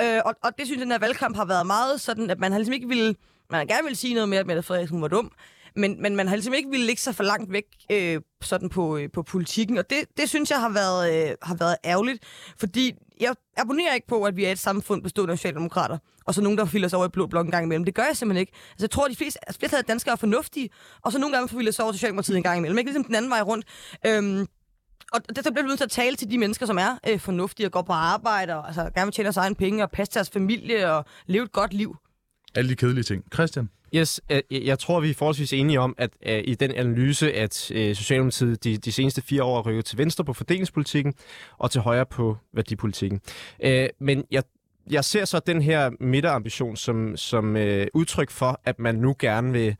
Øh, og, og det synes jeg, den her valgkamp har været meget sådan, at man har ligesom ikke ville, man har gerne ville sige noget mere, at Mette Frederiksen var dum, men, men man har ligesom ikke ville ligge sig for langt væk øh, sådan på, øh, på politikken, og det, det synes jeg har været, øh, har været ærgerligt, fordi jeg abonnerer ikke på, at vi er et samfund bestående af socialdemokrater, og så nogen, der forvilder sig over i blå blok en gang imellem. Det gør jeg simpelthen ikke. Altså, jeg tror, at de fleste, altså, flertallet af danskere er fornuftige, og så nogle gange forvilder sig over Socialdemokratiet en gang imellem. Ikke ligesom den anden vej rundt. Øhm, og der bliver vi nødt til at tale til de mennesker, som er øh, fornuftige og går på arbejde, og altså, gerne vil tjene deres egen penge og passe deres familie og leve et godt liv. Alle de kedelige ting. Christian? Yes, øh, jeg tror, vi er forholdsvis enige om, at øh, i den analyse, at øh, Socialdemokratiet de, de seneste fire år er rykket til venstre på fordelingspolitikken og til højre på værdipolitikken. Men jeg, jeg ser så den her midterambition som, som udtryk for, at man nu gerne vil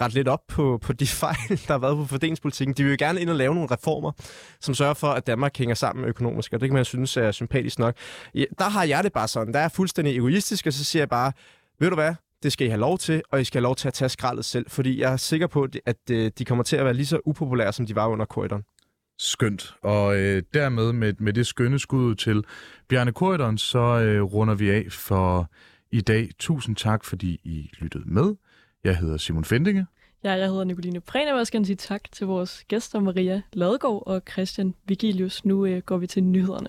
ret lidt op på, på de fejl, der har været på fordelingspolitikken. De vil jo gerne ind og lave nogle reformer, som sørger for, at Danmark hænger sammen økonomisk, og det kan man synes er sympatisk nok. Ja, der har jeg det bare sådan. Der er jeg fuldstændig egoistisk, og så siger jeg bare, ved du hvad, det skal I have lov til, og I skal have lov til at tage skraldet selv, fordi jeg er sikker på, at øh, de kommer til at være lige så upopulære, som de var under korridoren. Skønt. Og øh, dermed med, med det skønne skud til Bjarne Korridoren, så øh, runder vi af for i dag. Tusind tak, fordi I lyttede med. Jeg hedder Simon Fendinge. Ja, jeg hedder Nicoline Prehn, og jeg skal sige tak til vores gæster Maria Ladegaard og Christian Vigilius. Nu øh, går vi til nyhederne.